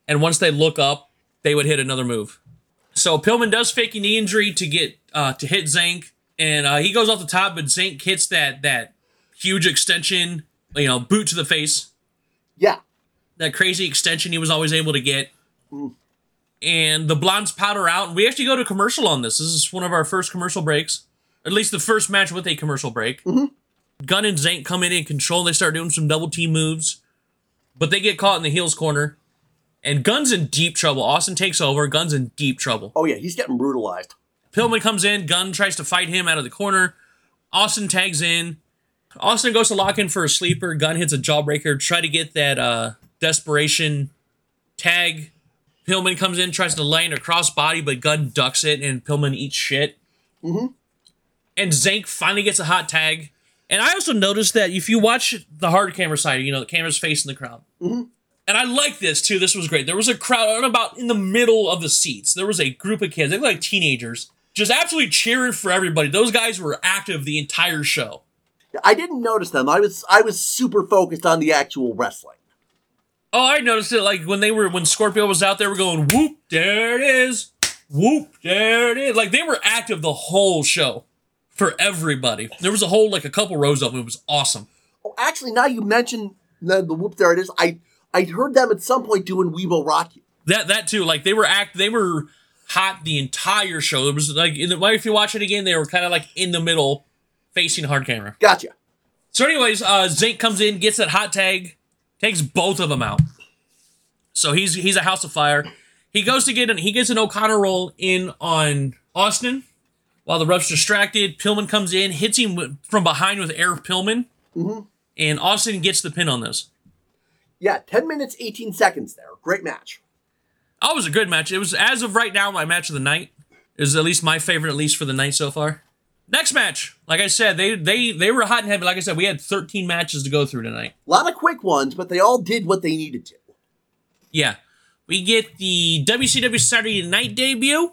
Speaker 1: and once they look up, they would hit another move. So Pillman does fake a knee injury to get uh to hit Zenk, and uh, he goes off the top, but Zenk hits that that huge extension, you know, boot to the face,
Speaker 2: Yeah,
Speaker 1: that crazy extension he was always able to get. And the blondes powder out, and we actually go to commercial on this. This is one of our first commercial breaks, at least the first match with a commercial break. Gunn and Zenk come in in control. They start doing some double team moves, but they get caught in the heels corner. And Gunn's in deep trouble. Austin takes over. Gunn's in deep trouble.
Speaker 2: oh yeah, he's getting brutalized.
Speaker 1: Pillman comes in. Gunn tries to fight him out of the corner. Austin tags in. Austin goes to lock in for a sleeper. Gunn hits a jawbreaker. Try to get that uh, desperation tag. Pillman comes in, tries to land a crossbody, but Gunn ducks it, and Pillman eats shit.
Speaker 2: Mhm.
Speaker 1: And Zenk finally gets a hot tag. And I also noticed that if you watch the hard camera side, you know, the camera's facing the crowd.
Speaker 2: Mhm.
Speaker 1: And I like this too. This was great. There was a crowd I don't know, about in the middle of the seats. There was a group of kids, they looked like teenagers, just absolutely cheering for everybody. Those guys were active the entire show.
Speaker 2: I didn't notice them. I was I was super focused on the actual wrestling.
Speaker 1: Oh, I noticed it like when they were when Scorpio was out there, we're going whoop, there it is, whoop, there it is. Like they were active the whole show for everybody. There was a whole like a couple rows of them. It was awesome.
Speaker 2: Oh, actually, now you mentioned the, the whoop, there it is. I I heard them at some point doing "We Will Rock You."
Speaker 1: That that too. Like they were act they were hot the entire show. It was like in the if you watch it again, they were kind of like in the middle, facing hard camera.
Speaker 2: Gotcha.
Speaker 1: So, anyways, uh, Zenk comes in, gets that hot tag, takes both of them out. So he's he's a house of fire. He goes to get an he gets an O'Connor roll in on Austin, while the ref's distracted. Pillman comes in, hits him from behind with Air Pillman,
Speaker 2: Mhm.
Speaker 1: and Austin gets the pin on this.
Speaker 2: Yeah, ten minutes eighteen seconds there. Great match.
Speaker 1: Oh, it was a good match. It was as of right now my match of the night. It was at least my favorite, at least for the night so far. Next match, like I said, they they they were hot and heavy. Like I said, we had 13 matches to go through tonight.
Speaker 2: A lot of quick ones, but they all did what they needed to.
Speaker 1: Yeah. We get the WCW Saturday Night debut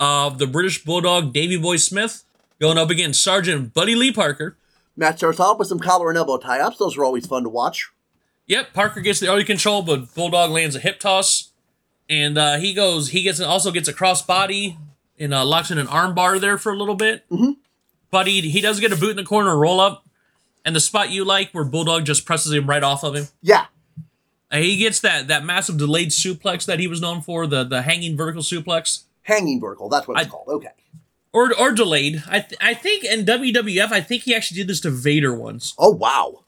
Speaker 1: of the British Bulldog Davy Boy Smith going up against Sergeant Buddy Lee Parker.
Speaker 2: Match starts off with some collar and elbow tie-ups. Those are always fun to watch.
Speaker 1: Yep, Parker gets the early control, but Bulldog lands a hip toss, and uh, he goes. He gets also gets a cross body and uh, locks in an arm bar there for a little bit.
Speaker 2: Mhm.
Speaker 1: Buddy he does get a boot in the corner, roll up, and the spot you like where Bulldog just presses him right off of him.
Speaker 2: Yeah,
Speaker 1: And he gets that that massive delayed suplex that he was known for, the the hanging vertical suplex.
Speaker 2: hanging vertical. That's what it's
Speaker 1: I-
Speaker 2: called. Okay.
Speaker 1: or or delayed. I th- I think in WWF, I think he actually did this to Vader once.
Speaker 2: Oh wow.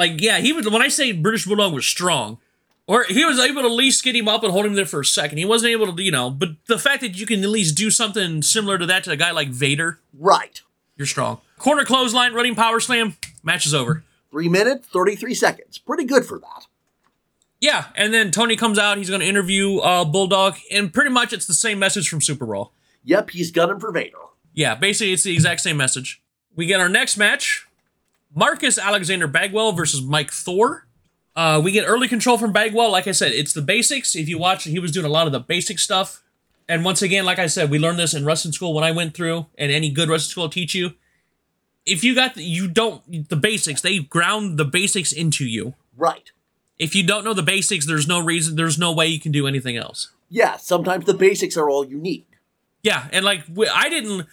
Speaker 1: Like, yeah, he was. When I say British Bulldog was strong, or he was able to at least get him up and hold him there for a second. He wasn't able to, you know. But the fact that you can at least do something similar to that to a guy like Vader,
Speaker 2: Right.
Speaker 1: you're strong. Corner clothesline, running power slam, match is over.
Speaker 2: Three minutes, thirty-three seconds. Pretty good for that.
Speaker 1: Yeah, and then Tony comes out. He's going to interview uh, Bulldog, and pretty much it's the same message from SuperBrawl.
Speaker 2: Yep, he's gunning for Vader.
Speaker 1: Yeah, basically it's the exact same message. We get our next match: Marcus Alexander Bagwell versus Mike Thor. Uh, we get early control from Bagwell. Like I said, it's the basics. If you watch, he was doing a lot of the basic stuff. And once again, like I said, we learned this in wrestling school when I went through, and any good wrestling school will teach you. If you got the, you don't the basics, they ground the basics into you.
Speaker 2: Right.
Speaker 1: If you don't know the basics, there's no reason, there's no way you can do anything else.
Speaker 2: Yeah, sometimes the basics are all you need.
Speaker 1: Yeah, and like I didn't.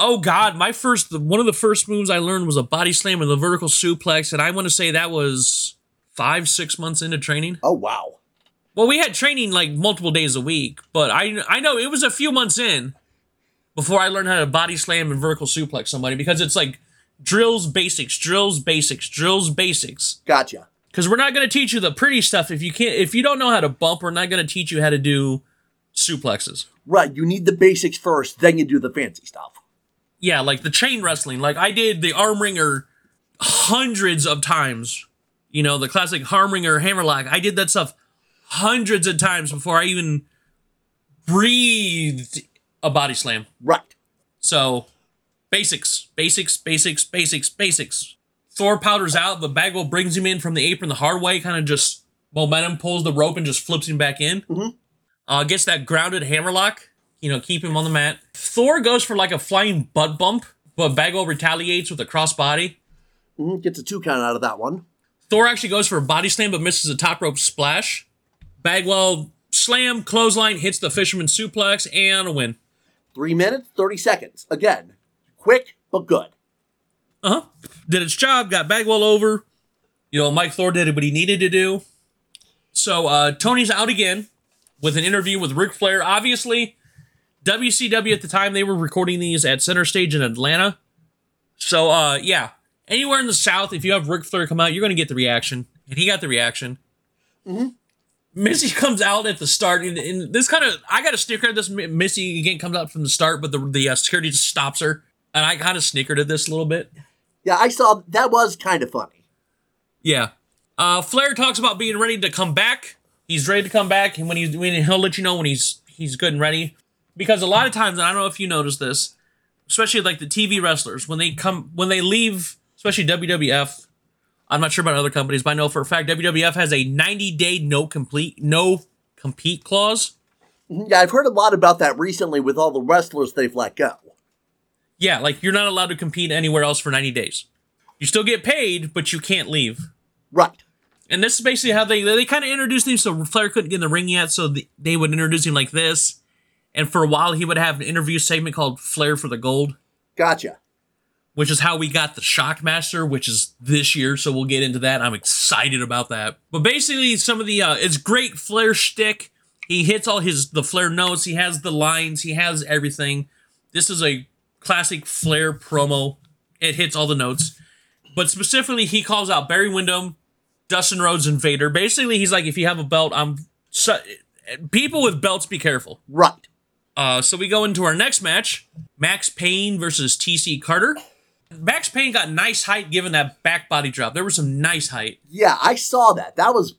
Speaker 1: Oh God, my first one of the first moves I learned was a body slam and the vertical suplex, and I want to say that was five six months into training.
Speaker 2: Oh wow.
Speaker 1: Well, we had training like multiple days a week, but I I know it was a few months in, before I learned how to body slam and vertical suplex somebody because it's like drills basics, drills basics, drills basics.
Speaker 2: Gotcha.
Speaker 1: Because we're not going to teach you the pretty stuff if you can't if you don't know how to bump. We're not going to teach you how to do suplexes.
Speaker 2: Right. You need the basics first, then you do the fancy stuff.
Speaker 1: Yeah, like the chain wrestling. Like I did the arm wringer hundreds of times. You know, the classic arm wringer hammerlock. I did that stuff hundreds of times before I even breathed a body slam.
Speaker 2: Right.
Speaker 1: So, basics, basics, basics, basics, basics. Thor powders out, but Bagwell brings him in from the apron the hard way, kind of just momentum pulls the rope and just flips him back in.
Speaker 2: Mhm.
Speaker 1: Uh, gets that grounded hammerlock, you know, keep him on the mat. Thor goes for like a flying butt bump, but Bagwell retaliates with a crossbody.
Speaker 2: Mhm, Gets a two count out of that one.
Speaker 1: Thor actually goes for a body slam, but misses a top rope splash. Bagwell slam, clothesline, hits the fisherman suplex, and a win.
Speaker 2: Three minutes, 30 seconds. Again, quick, but good.
Speaker 1: Uh huh. Did its job, got Bagwell over. You know, Mike Thor did what he needed to do. So uh, Tony's out again with an interview with Ric Flair. Obviously, WCW at the time they were recording these at Center Stage in Atlanta. So uh, yeah, anywhere in the South, if you have Ric Flair come out, you're gonna get the reaction, and he got the reaction. Missy [laughs] comes out at the start, and, and this kind of I got a snicker at this. Missy again comes out from the start, but the the uh, security just stops her, and I kind of snickered at this a little bit.
Speaker 2: Yeah, I saw that was kind of funny.
Speaker 1: Yeah. Uh, Flair talks about being ready to come back. He's ready to come back, and when he's when he'll let you know when he's he's good and ready. Because a lot of times, and I don't know if you noticed this, especially like the TV wrestlers when they come when they leave, especially WWF. I'm not sure about other companies, but I know for a fact WWF has a 90 day no complete no compete clause.
Speaker 2: Yeah, I've heard a lot about that recently with all the wrestlers they've let go.
Speaker 1: Yeah, like you're not allowed to compete anywhere else for 90 days. You still get paid, but you can't leave.
Speaker 2: Right.
Speaker 1: And this is basically how they they kind of introduced him. So Flair couldn't get in the ring yet, so the, they would introduce him like this. And for a while, he would have an interview segment called "Flair for the Gold,"
Speaker 2: Gotcha.
Speaker 1: which is how we got the Shockmaster, which is this year. So we'll get into that. I'm excited about that. But basically, some of the uh, it's great Flair shtick. He hits all his the Flair notes. He has the lines. He has everything. This is a classic Flair promo. It hits all the notes. But specifically, he calls out Barry Windham, Dustin Rhodes, and Vader. Basically, he's like, if you have a belt, I'm. So, people with belts, be careful.
Speaker 2: Right.
Speaker 1: Uh, so we go into our next match Max Payne versus TC Carter. Max Payne got nice height given that back body drop. There was some nice height.
Speaker 2: Yeah, I saw that. That was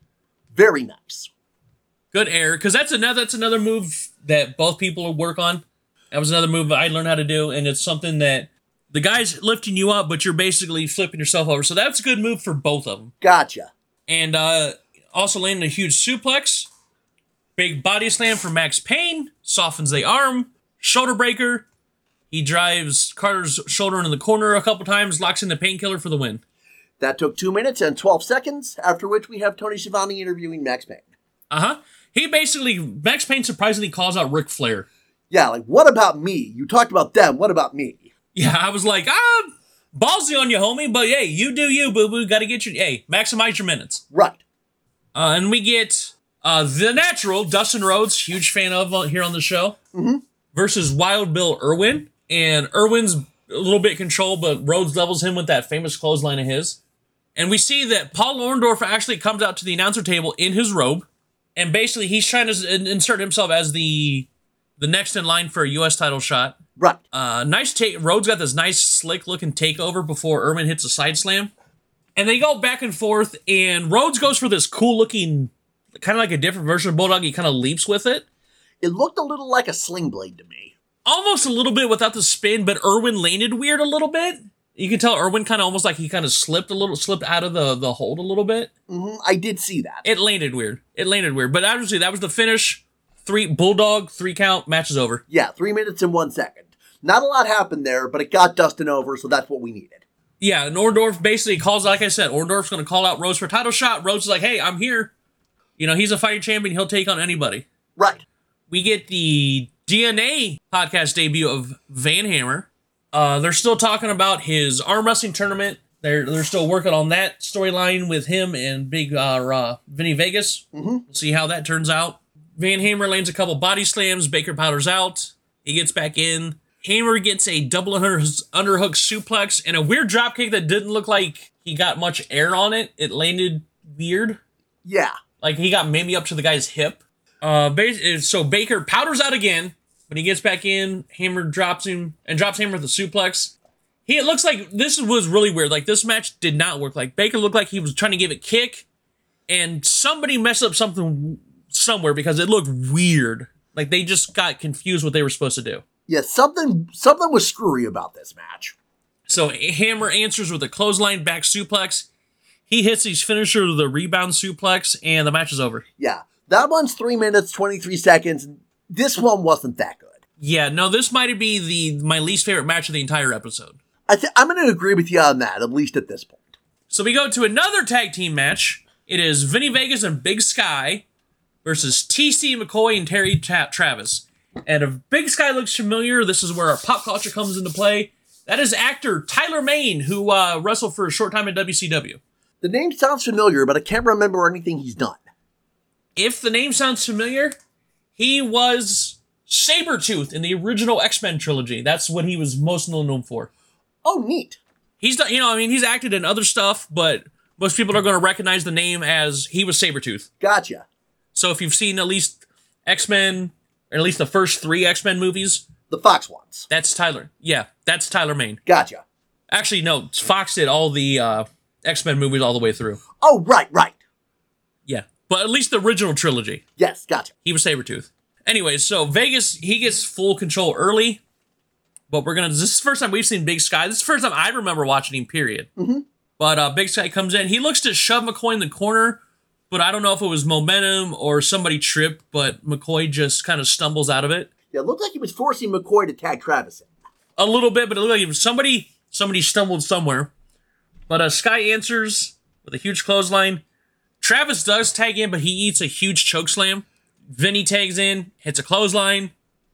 Speaker 2: very nice.
Speaker 1: Good air. Because that's another that's another move that both people work on. That was another move I learned how to do, and it's something that the guy's lifting you up, but you're basically flipping yourself over. So that's a good move for both of them.
Speaker 2: Gotcha.
Speaker 1: And uh, also landing a huge suplex. Big body slam for Max Payne. Softens the arm. Shoulder breaker. He drives Carter's shoulder into the corner a couple times, locks in the painkiller for the win.
Speaker 2: That took two minutes and 12 seconds, after which we have Tony Schiavone interviewing Max Payne.
Speaker 1: Uh huh. He basically, Max Payne surprisingly calls out Ric Flair.
Speaker 2: Yeah, like, what about me? You talked about them. What about me?
Speaker 1: Yeah, I was like, ah, ballsy on you, homie, but hey, you do you, boo boo. Gotta get your, hey, maximize your minutes.
Speaker 2: Right.
Speaker 1: Uh, and we get uh, the natural Dustin Rhodes, huge fan of uh, here on the show, versus Wild Bill Irwin. And Irwin's a little bit controlled, but Rhodes levels him with that famous clothesline of his. And we see that Paul Orndorff actually comes out to the announcer table in his robe, and basically he's trying to insert himself as the the next in line for a U.S. title shot.
Speaker 2: Right.
Speaker 1: Uh, nice take. Rhodes got this nice slick looking takeover before Irwin hits a side slam. And they go back and forth, and Rhodes goes for this cool looking, kind of like a different version of Bulldog. He kind of leaps with it.
Speaker 2: It looked a little like a sling blade to me.
Speaker 1: Almost a little bit without the spin, but Irwin landed weird a little bit. You can tell Irwin kind of almost like he kind of slipped a little, slipped out of the, the hold a little bit.
Speaker 2: hmm I did see that.
Speaker 1: It landed weird. It landed weird. But obviously, that was the finish. Three Bulldog, three count, match is over.
Speaker 2: Yeah, three minutes and one second. Not a lot happened there, but it got Dustin over, so that's what we needed.
Speaker 1: Yeah, and Orndorff basically calls, like I said, Orndorff's going to call out Rhodes for title shot. Rhodes is like, hey, I'm here. You know, he's a fighting champion. He'll take on anybody.
Speaker 2: Right.
Speaker 1: We get the DNA podcast debut of Van Hammer. Uh, they're still talking about his arm wrestling tournament. They're they're still working on that storyline with him and Big uh, uh, Vinny Vegas.
Speaker 2: Mhm.
Speaker 1: We'll see how that turns out. Van Hammer lands a couple body slams. Baker powders out. He gets back in. Hammer gets a double under, underhook suplex and a weird dropkick that didn't look like he got much air on it. It landed weird.
Speaker 2: Yeah.
Speaker 1: Like he got maybe up to the guy's hip. Uh, bas- so Baker powders out again. When he gets back in, Hammer drops him and drops Hammer with a suplex. He it looks like this was really weird. Like this match did not work. Like Baker looked like he was trying to give it a kick, and somebody messed up something somewhere because it looked weird. Like they just got confused what they were supposed to do.
Speaker 2: Yeah, something something was screwy about this match.
Speaker 1: So Hammer answers with a clothesline back suplex. He hits his finisher with a rebound suplex, and the match is over.
Speaker 2: Yeah. That one's three minutes, 23 seconds. This one wasn't that good.
Speaker 1: Yeah, no, this might be the my least favorite match of the entire episode.
Speaker 2: I th- I'm going to agree with you on that, at least at this point.
Speaker 1: So we go to another tag team match. It is Vinny Vegas and Big Sky versus TC McCoy and Terry Tra- Travis. And if Big Sky looks familiar, this is where our pop culture comes into play. That is actor Tyler Mane, who uh, wrestled for a short time in WCW.
Speaker 2: The name sounds familiar, but I can't remember anything he's done.
Speaker 1: If the name sounds familiar, he was Sabretooth in the original X Men trilogy. That's what he was most known for.
Speaker 2: Oh, neat.
Speaker 1: He's done, you know, I mean, he's acted in other stuff, but most people are going to recognize the name as he was Sabretooth.
Speaker 2: Gotcha.
Speaker 1: So if you've seen at least X Men, or at least the first three X Men movies,
Speaker 2: The Fox ones.
Speaker 1: that's Tyler. Yeah, that's Tyler Mane.
Speaker 2: Gotcha.
Speaker 1: Actually, no, Fox did all the uh, X Men movies all the way through.
Speaker 2: Oh, right, right.
Speaker 1: Yeah, but at least the original trilogy,
Speaker 2: Yes, gotcha.
Speaker 1: he was Sabretooth. Anyways, so Vegas, he gets full control early, but we're gonna. This is the first time we've seen Big Sky. This is the first time I remember watching him. Period. But uh, Big Sky comes in. He looks to shove McCoy in the corner, but I don't know if it was momentum or somebody tripped. But McCoy just kind of stumbles out of it.
Speaker 2: Yeah, it looked like he was forcing McCoy to tag Travis in.
Speaker 1: a little bit, but it looked like somebody somebody stumbled somewhere. But uh, Sky answers with a huge clothesline. Travis does tag in, but he eats a huge choke slam. Vinny tags in, hits a clothesline.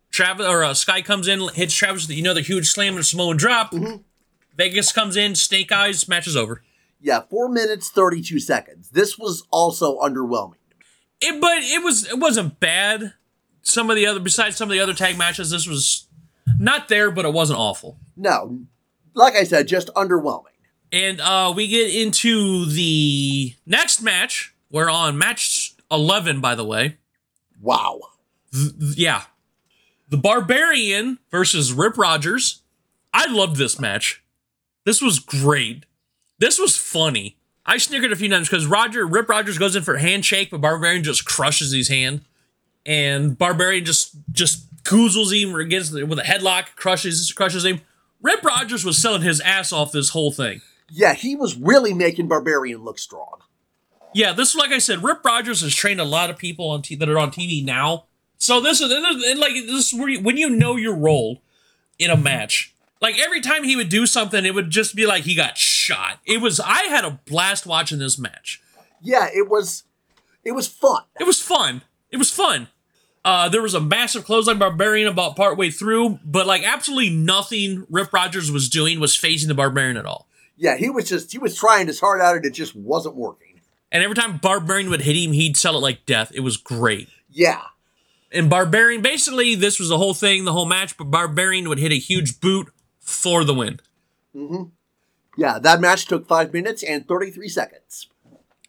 Speaker 1: Travis or uh, Sky comes in, hits Travis with you know the huge slam and a Samoan drop. Vegas comes in, Snake Eyes, match is over.
Speaker 2: Yeah, four minutes, 32 seconds. This was also underwhelming.
Speaker 1: It, but it was it wasn't bad. Some of the other besides some of the other tag matches, this was not there, but it wasn't awful.
Speaker 2: No, like I said, just underwhelming.
Speaker 1: And uh, we get into the next match. We're on match 11, by the way.
Speaker 2: Wow.
Speaker 1: Th- yeah. The Barbarian versus Rip Rogers. I loved this match. This was great. This was funny. I snickered a few times because Roger Rip Rogers goes in for a handshake, but Barbarian just crushes his hand, and Barbarian just just goozles him against the, with a headlock, crushes crushes him. Rip Rogers was selling his ass off this whole thing.
Speaker 2: Yeah, he was really making Barbarian look strong.
Speaker 1: Yeah, this like I said, Rip Rogers has trained a lot of people on t- that are on TV now. So this is and like this is where you, when you know your role in a match. Like every time he would do something, it would just be like he got shot. It was I had a blast watching this match.
Speaker 2: Yeah, it was it was fun.
Speaker 1: It was fun. It was fun. Uh, there was a massive clothesline barbarian about partway through, but like absolutely nothing Rip Rogers was doing was phasing the barbarian at all.
Speaker 2: Yeah, he was just he was trying his heart out and it just wasn't working.
Speaker 1: And every time Barbarian would hit him, he'd sell it like death. It was great.
Speaker 2: Yeah.
Speaker 1: And Barbarian, basically, this was the whole thing, the whole match, but Barbarian would hit a huge boot for the win. Mm-hmm.
Speaker 2: Yeah, that match took five minutes and 33 seconds.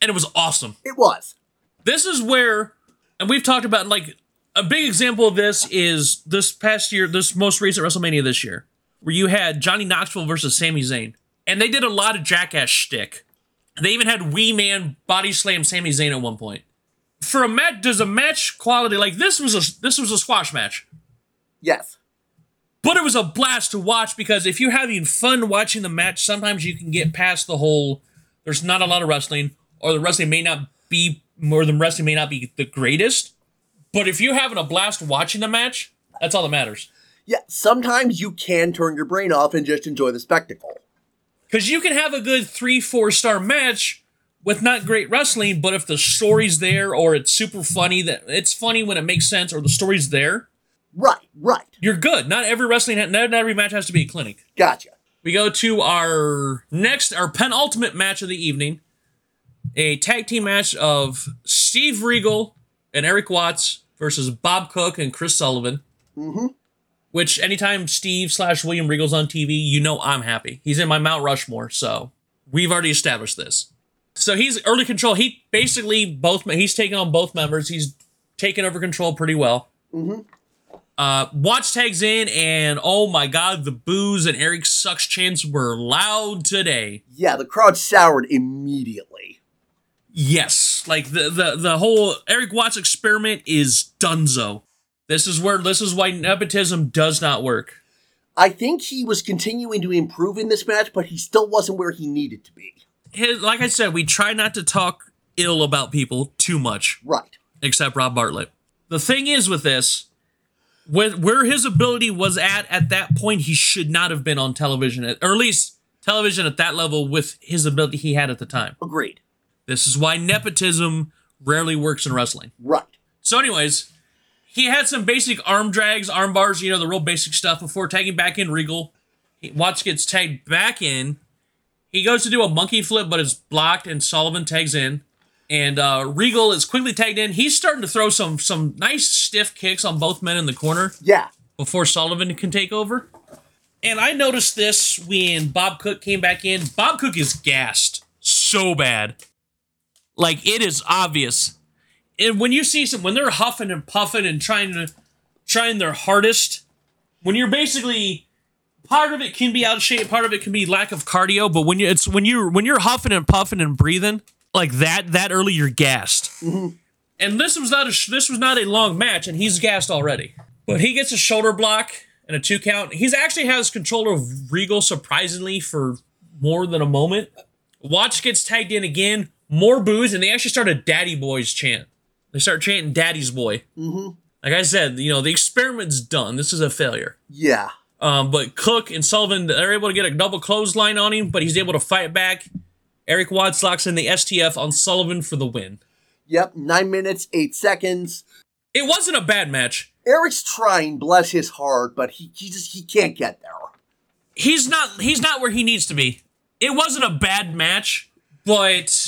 Speaker 1: And it was awesome.
Speaker 2: It was.
Speaker 1: This is where, and we've talked about, like, a big example of this is this past year, this most recent WrestleMania this year, where you had Johnny Knoxville versus Sami Zayn. And they did a lot of jackass shtick. They even had Wee Man body slam Sami Zayn at one point. For a match, does a match quality like this was a this was a squash match.
Speaker 2: Yes.
Speaker 1: But it was a blast to watch because if you're having fun watching the match, sometimes you can get past the whole there's not a lot of wrestling, or the wrestling may not be more than wrestling may not be the greatest. But if you're having a blast watching the match, that's all that matters.
Speaker 2: Yeah, sometimes you can turn your brain off and just enjoy the spectacle.
Speaker 1: Because you can have a good three, four star match with not great wrestling, but if the story's there or it's super funny, that it's funny when it makes sense, or the story's there,
Speaker 2: Right, right.
Speaker 1: you're good. Not every wrestling, not every match has to be a clinic.
Speaker 2: Gotcha.
Speaker 1: We go to our next, our penultimate match of the evening, a tag team match of Steve Regal and Erik Watts versus Bob Cook and Chris Sullivan.
Speaker 2: Mm-hmm.
Speaker 1: Which anytime Steve slash William Regal's on TV, you know I'm happy. He's in my Mount Rushmore, so we've already established this. So he's early control. He basically both he's taking on both members. He's taken over control pretty well.
Speaker 2: Mm-hmm.
Speaker 1: Uh, Watts tags in, and oh my god, the boos and Erik sucks chants were loud today.
Speaker 2: Yeah, the crowd soured immediately.
Speaker 1: Yes, like the the the whole Erik Watts experiment is dunzo. This is where this is why nepotism does not work.
Speaker 2: I think he was continuing to improve in this match, but he still wasn't where he needed to be.
Speaker 1: His, like I said, we try not to talk ill about people too much,
Speaker 2: Right.
Speaker 1: except Rob Bartlett. The thing is with this, with where his ability was at at that point, he should not have been on television, at, or at least television at that level with his ability he had at the time.
Speaker 2: Agreed.
Speaker 1: This is why nepotism rarely works in wrestling.
Speaker 2: Right.
Speaker 1: So, anyways, he had some basic arm drags, arm bars, you know, the real basic stuff before tagging back in Regal. He, Watts gets tagged back in. He goes to do a monkey flip, but it's blocked, and Sullivan tags in. And uh, Regal is quickly tagged in. He's starting to throw some some nice stiff kicks on both men in the corner
Speaker 2: Yeah.
Speaker 1: before Sullivan can take over. And I noticed this when Bob Cook came back in. Bob Cook is gassed so bad. Like it is obvious. And when you see some when they're huffing and puffing and trying to trying their hardest, when you're basically part of it can be out of shape, part of it can be lack of cardio, but when you it's when you when you're huffing and puffing and breathing like that that early you're gassed. Mm-hmm. And this was not a this was not a long match, and he's gassed already. But he gets a shoulder block and a two count. He's actually has control of Regal surprisingly for more than a moment. Watts gets tagged in again, more boos, and they actually start a Daddy Boys chant. They start chanting Daddy's Boy.
Speaker 2: Mm-hmm.
Speaker 1: Like I said, you know the experiment's done. This is a failure.
Speaker 2: Yeah.
Speaker 1: Um, but Cook and Sullivan they're able to get a double clothesline on him, but he's able to fight back. Erik Watts locks in the STF on Sullivan for the win.
Speaker 2: Yep. Nine minutes, eight seconds.
Speaker 1: It wasn't a bad match.
Speaker 2: Erik's trying, bless his heart, but he, he just he can't get there.
Speaker 1: he's not he's not where he needs to be. It wasn't a bad match, but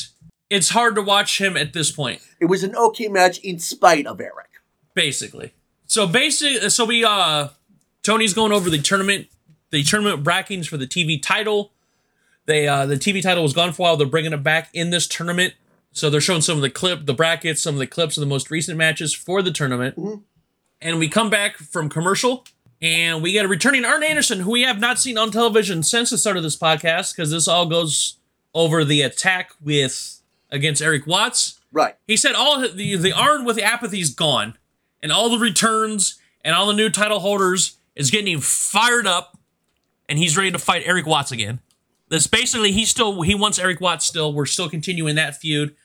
Speaker 1: it's hard to watch him at this point,
Speaker 2: It was an okay match in spite of Erik.
Speaker 1: basically. So basically so we uh Tony's going over the tournament the tournament brackings for the TV title. They uh the TV title was gone for a while. They're bringing it back in this tournament. So they're showing some of the clip, the brackets, some of the clips of the most recent matches for the tournament. And we come back from commercial and we get a returning Arn Anderson, who we have not seen on television since the start of this podcast, because this all goes over the attack with against Erik Watts.
Speaker 2: Right.
Speaker 1: He said all the the Arn with the apathy is gone, and all the returns and all the new title holders is getting him fired up, and he's ready to fight Erik Watts again. This basically he still he wants Erik Watts still. We're still continuing that feud,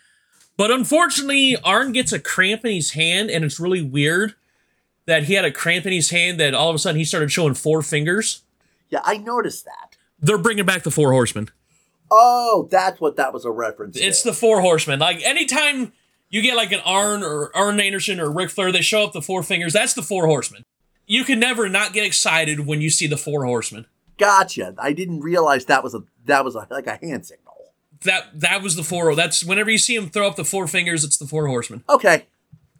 Speaker 1: but unfortunately Arn gets a cramp in his hand, and it's really weird that he had a cramp in his hand that all of a sudden he started showing four fingers.
Speaker 2: Yeah, I noticed that.
Speaker 1: They're bringing back the four horsemen.
Speaker 2: Oh, that's what that was a reference
Speaker 1: It's
Speaker 2: to.
Speaker 1: the four horsemen. Like anytime you get like an Arn or Arn Anderson or Ric Flair, they show up the four fingers. That's the four horsemen. You can never not get excited when you see the four horsemen.
Speaker 2: Gotcha. I didn't realize that was a that was a, like a hand signal.
Speaker 1: That that was the four. That's whenever you see him throw up the four fingers, it's the four horsemen.
Speaker 2: Okay.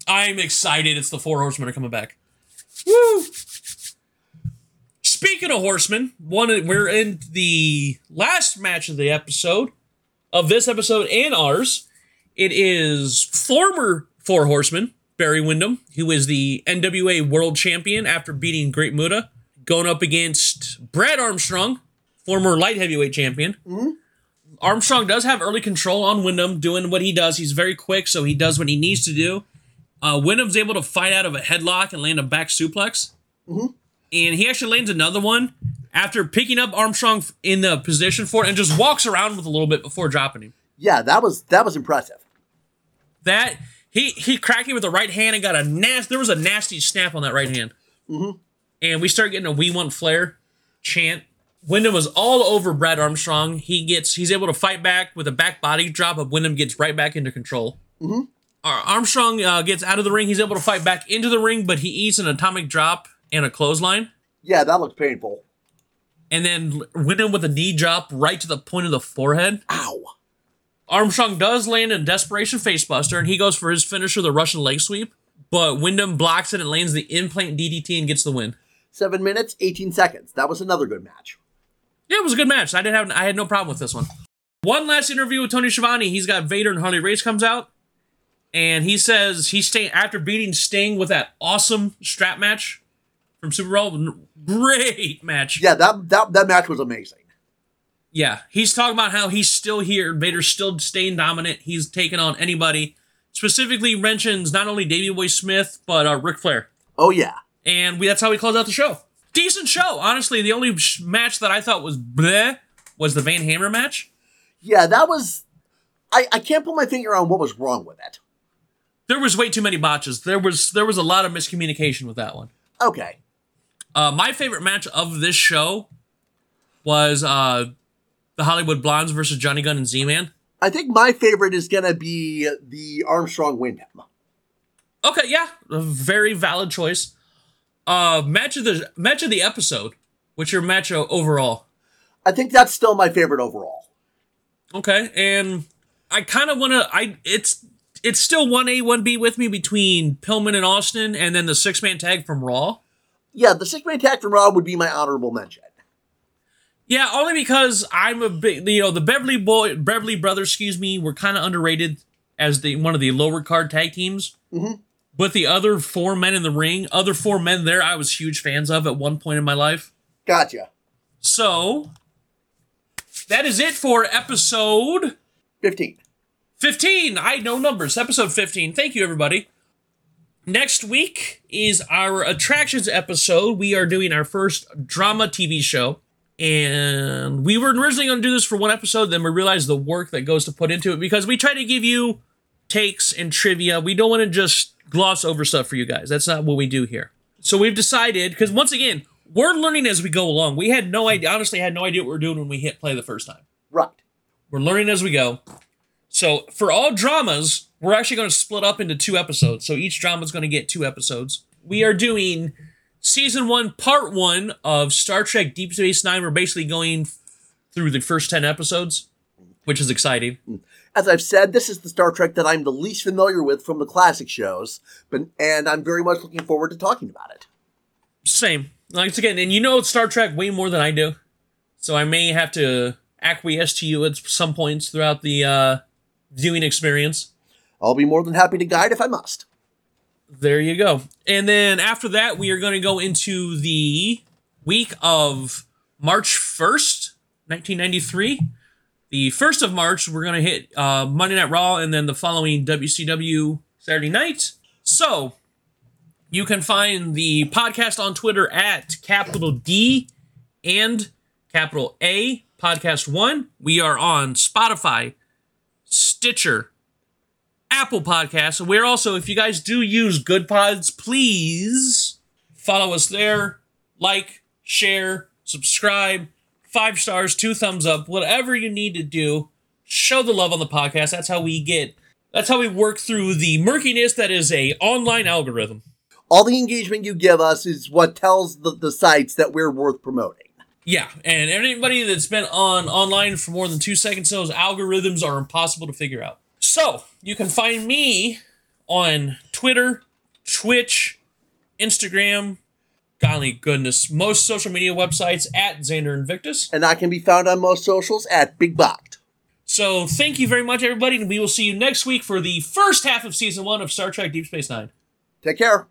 Speaker 1: I'm excited. It's the four horsemen are coming back. Woo! Speaking of horsemen, one we're in the last match of the episode of this episode and ours. It is former four horsemen Barry Windham, who is the NWA World Champion after beating Great Muta, going up against Brad Armstrong, former light heavyweight champion. Armstrong does have early control on Windham doing what he does. He's very quick, so he does what he needs to do. Uh, Windham's able to fight out of a headlock and land a back suplex.
Speaker 2: Mhm.
Speaker 1: And he actually lands another one after picking up Armstrong in the position for it and just walks around with a little bit before dropping him.
Speaker 2: Yeah, that was that was impressive.
Speaker 1: That he he cracked him with the right hand and got a nasty. There was a nasty snap on that right hand.
Speaker 2: Mhm.
Speaker 1: And we start getting a "We Want Flair" chant. Windham was all over Brad Armstrong. He gets he's able to fight back with a back body drop, but Windham gets right back into control.
Speaker 2: Mhm.
Speaker 1: Armstrong uh, gets out of the ring. He's able to fight back into the ring, but he eats an atomic drop and a clothesline.
Speaker 2: Yeah, that looked painful.
Speaker 1: And then Windham with a knee drop right to the point of the forehead.
Speaker 2: Ow.
Speaker 1: Armstrong does land a desperation facebuster, and he goes for his finisher, the Russian leg sweep. But Windham blocks it and lands the implant DDT and gets the win.
Speaker 2: Seven minutes, 18 seconds. That was another good match.
Speaker 1: Yeah, it was a good match. I didn't have I had no problem with this one. One last interview with Tony Schiavone. He's got Vader and Harley Race comes out, and he says he's staying after beating Sting with that awesome strap match from SuperBrawl. Great match.
Speaker 2: Yeah, that that, that match was amazing.
Speaker 1: Yeah, he's talking about how he's still here. Vader's still staying dominant. He's taking on anybody. Specifically mentions not only Davey Boy Smith but uh, Ric Flair,
Speaker 2: Oh yeah.
Speaker 1: and we, that's how we close out the show. Decent show, honestly. The only sh- match that I thought was bleh was the Van Hammer match.
Speaker 2: Yeah, that was I, I can't put my finger on what was wrong with it.
Speaker 1: There was way too many botches. There was there was a lot of miscommunication with that one.
Speaker 2: Okay.
Speaker 1: Uh, my favorite match of this show was uh, the Hollywood Blondes versus Johnny Gunn and Z-Man.
Speaker 2: I think my favorite is gonna be the Armstrong Windham.
Speaker 1: Okay, yeah, a very valid choice. Uh, match of the match of the episode. What's your match overall?
Speaker 2: I think that's still my favorite overall.
Speaker 1: Okay, and I kind of want to. I it's it's still one A one B with me between Pillman and Austin, and then the six man tag from Raw.
Speaker 2: Yeah, the six man tag from Raw would be my honorable mention.
Speaker 1: Yeah, only because I'm a big, you know, the Beverly boy, Beverly brothers, excuse me, were kind of underrated as the one of the lower card tag teams.
Speaker 2: Mhm.
Speaker 1: But the other four men in the ring, other four men there, I was huge fans of at one point in my life.
Speaker 2: Gotcha.
Speaker 1: So that is it for episode
Speaker 2: 15.
Speaker 1: 15. I know numbers. Episode 15. Thank you, everybody. Next week is our attractions episode. We are doing our first drama TV show. And we were originally going to do this for one episode, then we realized the work that goes to put into it because we try to give you takes and trivia. We don't want to just gloss over stuff for you guys. That's not what we do here. So we've decided, because once again, we're learning as we go along. We had no idea, honestly, had no idea what we are doing when we hit play the first time.
Speaker 2: Right.
Speaker 1: We're learning as we go. So for all dramas, we're actually going to split up into two episodes. So each drama is going to get two episodes. We are doing season one, part one of Star Trek Deep Space Nine. We're basically going through the first 10 episodes, which is exciting.
Speaker 2: As I've said, this is the Star Trek that I'm the least familiar with from the classic shows, but and I'm very much looking forward to talking about it.
Speaker 1: Same. Like again, and you know Star Trek way more than I do. So I may have to acquiesce to you at some points throughout the uh, viewing experience.
Speaker 2: I'll be more than happy to guide if I must.
Speaker 1: There you go. And then after that, we are going to go into the week of March 1st, 1993. The 1st of March, we're going to hit uh, Monday Night Raw and then the following WCW Saturday night. So you can find the podcast on Twitter at capital D and capital A podcast one. We are on Spotify, Stitcher, Apple Podcasts. We're also, if you guys do use Good Pods, please follow us there, like, share, subscribe, five stars, two thumbs up, whatever you need to do. Show the love on the podcast. That's how we get. That's how we work through the murkiness that is a online algorithm.
Speaker 2: All the engagement you give us is what tells the, the sites that we're worth promoting.
Speaker 1: Yeah, and anybody that's been on online for more than two seconds, knows algorithms are impossible to figure out. So you can find me on Twitter, Twitch, Instagram, golly goodness, most social media websites at Xander Invictus.
Speaker 2: And I can be found on most socials at Big Bocked.
Speaker 1: So thank you very much, everybody, and we will see you next week for the first half of season one of Star Trek Deep Space Nine.
Speaker 2: Take care.